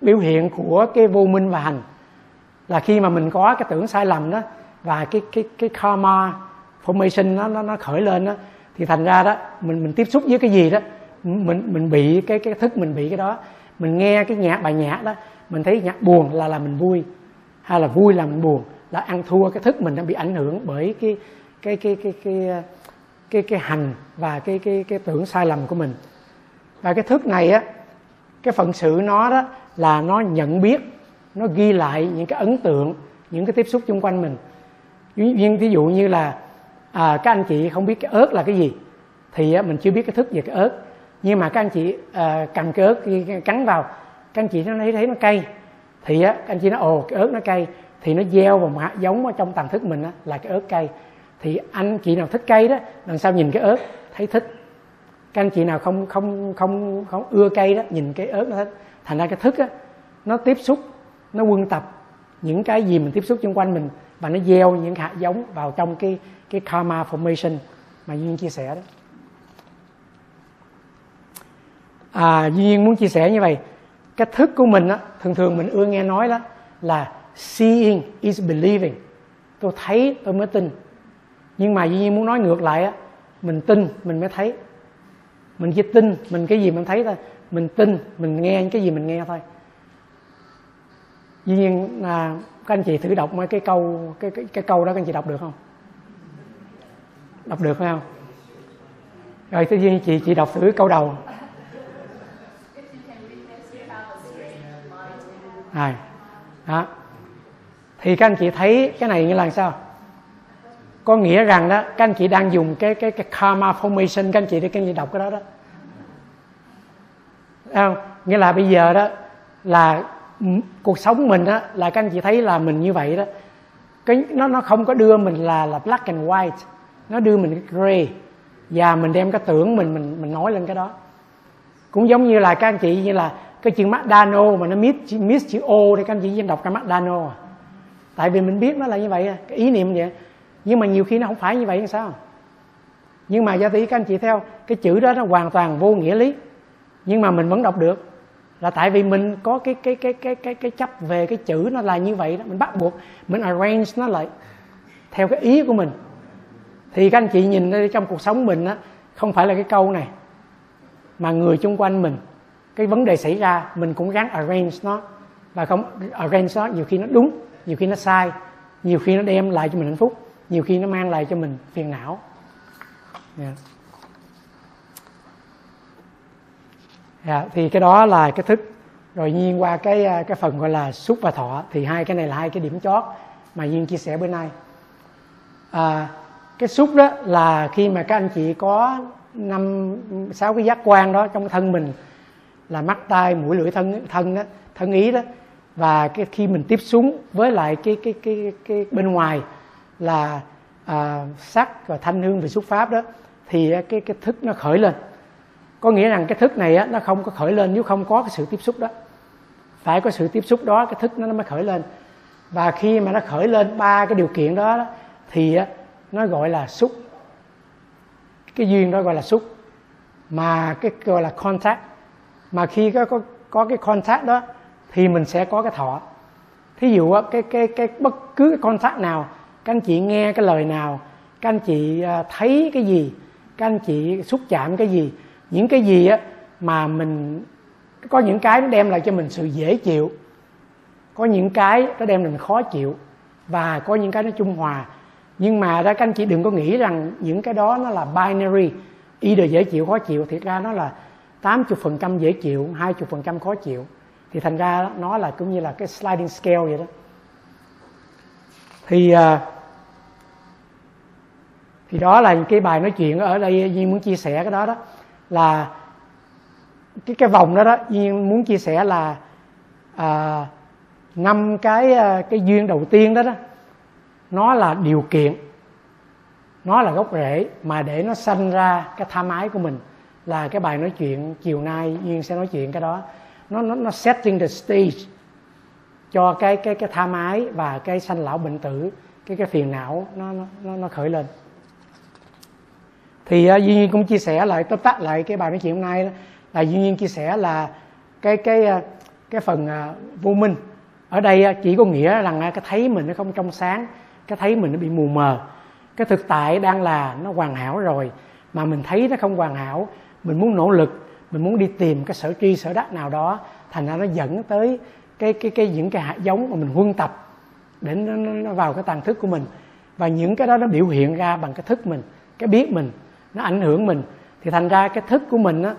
S1: biểu hiện của cái vô minh và hành là khi mà mình có cái tưởng sai lầm đó, và cái cái cái karma formation nó nó nó khởi lên đó, thì thành ra đó, mình mình tiếp xúc với cái gì đó mình mình bị cái cái thức mình bị cái đó. Mình nghe cái nhạc, bài nhạc đó, mình thấy nhạc buồn là là mình vui, hay là vui là mình buồn, là ăn thua cái thức mình đang bị ảnh hưởng bởi cái cái cái cái cái cái cái hành và cái cái cái tưởng sai lầm của mình. Và cái thức này á, cái phận sự nó đó là nó nhận biết nó ghi lại những cái ấn tượng những cái tiếp xúc xung quanh mình. Nhưng ví dụ như là à, các anh chị không biết cái ớt là cái gì thì á, mình chưa biết cái thức về cái ớt. Nhưng mà các anh chị à, cầm cái ớt cắn vào các anh chị nó thấy thấy nó cay thì á, các anh chị nói ồ cái ớt nó cay. Thì nó gieo vào mà hạt giống ở trong tầng thức mình á, là cái ớt cay. Thì anh chị nào thích cay đó lần sau nhìn cái ớt thấy thích. Các anh chị nào không không không không ưa cay đó nhìn cái ớt nó thích. Thành ra cái thức á nó tiếp xúc nó quân tập những cái gì mình tiếp xúc xung quanh mình và nó gieo những hạt giống vào trong cái cái karma formation mà duyên chia sẻ đó. À duyên muốn chia sẻ như vậy cái thức của mình á, thường thường mình ưa nghe nói đó là seeing is believing. Tôi thấy, tôi mới tin. Nhưng mà duyên muốn nói ngược lại á, mình tin, mình mới thấy. Mình chỉ tin mình cái gì mình thấy thôi, mình tin, mình nghe những cái gì mình nghe thôi dĩ nhiên là các anh chị thử đọc mấy cái câu cái cái, cái câu đó các anh chị đọc được không? Đọc được phải không? Rồi tự nhiên chị chị đọc thử câu đầu. À, đó. Thì các anh chị thấy cái này như là sao? Có nghĩa rằng đó các anh chị đang dùng cái cái cái karma formation các anh chị để các anh chị đọc cái đó đó. Không? Nghĩa là bây giờ đó là cuộc sống mình á, là các anh chị thấy là mình như vậy đó. Cái, nó nó không có đưa mình là là black and white. Nó đưa mình cái gray. Và mình đem cái tưởng mình mình mình nói lên cái đó. Cũng giống như là các anh chị, như là cái chữ McDonald mà nó miss miss chữ O thì các anh chị đọc cái McDonald à. Tại vì mình biết nó là như vậy cái ý niệm vậy nhưng mà nhiều khi nó không phải như vậy thì sao? Nhưng mà do tí các anh chị theo, cái chữ đó nó hoàn toàn vô nghĩa lý. Nhưng mà mình vẫn đọc được là tại vì mình có cái cái cái cái cái cái chấp về cái chữ nó là như vậy đó. Mình bắt buộc mình arrange nó lại theo cái ý của mình. Thì các anh chị nhìn trong cuộc sống mình á, không phải là cái câu này, mà người chung quanh mình, cái vấn đề xảy ra, mình cũng ráng arrange nó. Và không, arrange nó nhiều khi nó đúng, nhiều khi nó sai, nhiều khi nó đem lại cho mình hạnh phúc, nhiều khi nó mang lại cho mình phiền não. Yeah. Yeah, thì cái đó là cái thức. Rồi nhiên qua cái à, cái phần gọi là xúc và thọ. Thì hai cái này là hai cái điểm chót mà nhiên chia sẻ bữa nay. À, cái xúc đó là khi mà các anh chị có năm sáu cái giác quan đó trong thân mình là mắt tai mũi lưỡi thân thân đó, thân ý đó. Và cái khi mình tiếp xuống với lại cái cái cái cái bên ngoài là à, sắc và thanh hương về xúc pháp đó thì cái cái thức nó khởi lên có nghĩa rằng cái thức này á, nó không có khởi lên nếu không có cái sự tiếp xúc đó. Phải có sự tiếp xúc đó cái thức nó mới khởi lên. Và khi mà nó khởi lên ba cái điều kiện đó, thì á, nó gọi là xúc. Cái duyên đó gọi là xúc. Mà cái gọi là contact. Mà khi có có có cái contact đó thì mình sẽ có cái thọ. Thí dụ á, cái cái cái bất cứ cái contact nào các anh chị nghe cái lời nào các anh chị à, thấy cái gì các anh chị xúc chạm cái gì những cái gì á mà mình, có những cái nó đem lại cho mình sự dễ chịu, có những cái nó đem lại mình khó chịu và có những cái nó trung hòa. Nhưng mà đó, các anh chị đừng có nghĩ rằng những cái đó nó là binary. Either dễ chịu, khó chịu. Thiệt ra nó là 80% dễ chịu 20% khó chịu. Thì thành ra nó là cũng như là cái sliding scale vậy đó. Thì à, thì đó là cái bài nói chuyện ở đây duy muốn chia sẻ cái đó đó là cái cái vòng đó đó Duyên muốn chia sẻ là à, năm cái à, cái duyên đầu tiên đó đó nó là điều kiện nó là gốc rễ mà để nó sanh ra cái tham ái của mình. Là cái bài nói chuyện chiều nay duyên sẽ nói chuyện cái đó. Nó nó nó setting the stage cho cái cái cái tham ái và cái sanh lão bệnh tử cái cái phiền não nó nó nó khởi lên thì uh, duy nhiên cũng chia sẻ lại tóm tắt lại cái bài nói chuyện hôm nay đó, là duy nhiên chia sẻ là cái cái uh, cái phần uh, vô minh. Ở đây uh, chỉ có nghĩa rằng uh, cái thấy mình nó không trong sáng cái thấy mình nó bị mù mờ. Cái thực tại đang là nó hoàn hảo rồi mà mình thấy nó không hoàn hảo mình muốn nỗ lực mình muốn đi tìm cái sở tri sở đắc nào đó thành ra nó dẫn tới cái cái cái những cái hạt giống mà mình huân tập để nó, nó vào cái tàn thức của mình. Và những cái đó nó biểu hiện ra bằng cái thức mình cái biết mình nó ảnh hưởng mình thì thành ra cái thức của mình á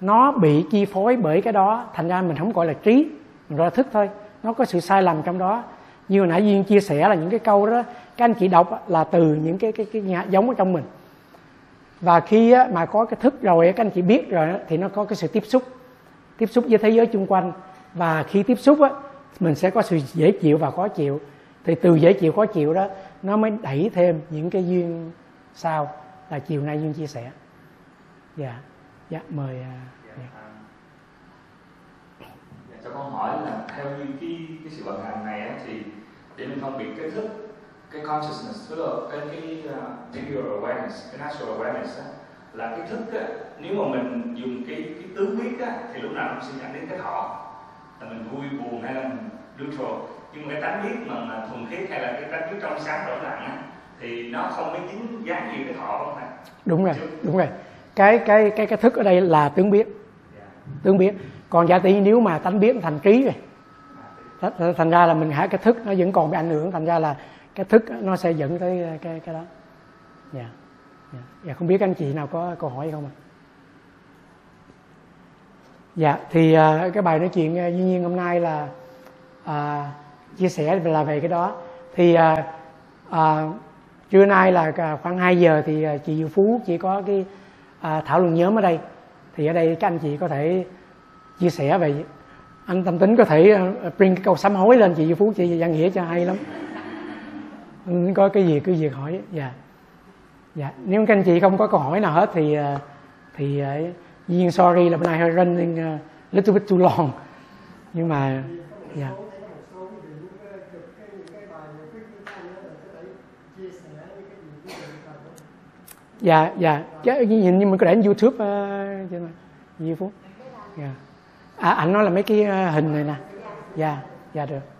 S1: nó bị chi phối bởi cái đó. Thành ra mình không gọi là trí mình gọi là thức thôi. Nó có sự sai lầm trong đó. Như hồi nãy duyên chia sẻ là những cái câu đó các anh chị đọc là từ những cái cái cái nhà giống ở trong mình. Và khi á, mà có cái thức rồi các anh chị biết rồi thì nó có cái sự tiếp xúc tiếp xúc với thế giới xung quanh. Và khi tiếp xúc á mình sẽ có sự dễ chịu và khó chịu. Thì từ dễ chịu khó chịu đó nó mới đẩy thêm những cái duyên sau là chiều nay duyên chia sẻ. Dạ dạ mời à,
S5: dạ, dạ. À. Dạ, cho con hỏi là theo như cái cái sự vận hành này á, thì để mình phân biệt cái thức cái consciousness tức là cái cái uh, awareness cái natural awareness á, là cái thức á, nếu mà mình dùng cái cái tướng biết á, thì lúc nào cũng sẽ dẫn đến cái thọ. Là mình vui buồn hay là mình neutral. Nhưng mà cái tánh biết mà, mà thuần khiết hay là cái tánh biết trong sáng rõ ràng á thì nó không có dính dáng gì cái thọ không thầy
S1: đúng rồi đúng rồi. Cái cái cái cái thức ở đây là tướng biết yeah. tướng biết còn giả tỷ nếu mà tánh biết thành trí rồi thành ra là mình hả cái thức nó vẫn còn bị ảnh hưởng thành ra là cái thức nó sẽ dẫn tới cái cái đó. Dạ. Yeah. yeah. dạ không biết anh chị nào có câu hỏi không ạ? Dạ thì uh, cái bài nói chuyện uh, duy nhiên hôm nay là uh, chia sẻ là về cái đó. Thì uh, uh, trưa nay là khoảng 2 giờ thì à, chị Diệu Phú chỉ có cái à, thảo luận nhóm ở đây. Thì ở đây các anh chị có thể chia sẻ về anh tâm tính có thể à, bring cái câu sám hối lên chị Diệu Phú chị văn nghĩa cho hay lắm. Có cái gì cứ việc hỏi dạ. Dạ nếu các anh chị không có câu hỏi nào hết thì à, thì duyên sorry là bữa nay hơi running a little bit too long. Nhưng mà dạ. yeah. Dạ dạ. Chứ nhìn như mình có để trên youtube ờ, uh, trên Di Phú dạ. à anh nói là mấy cái uh, hình này nè. Dạ dạ được.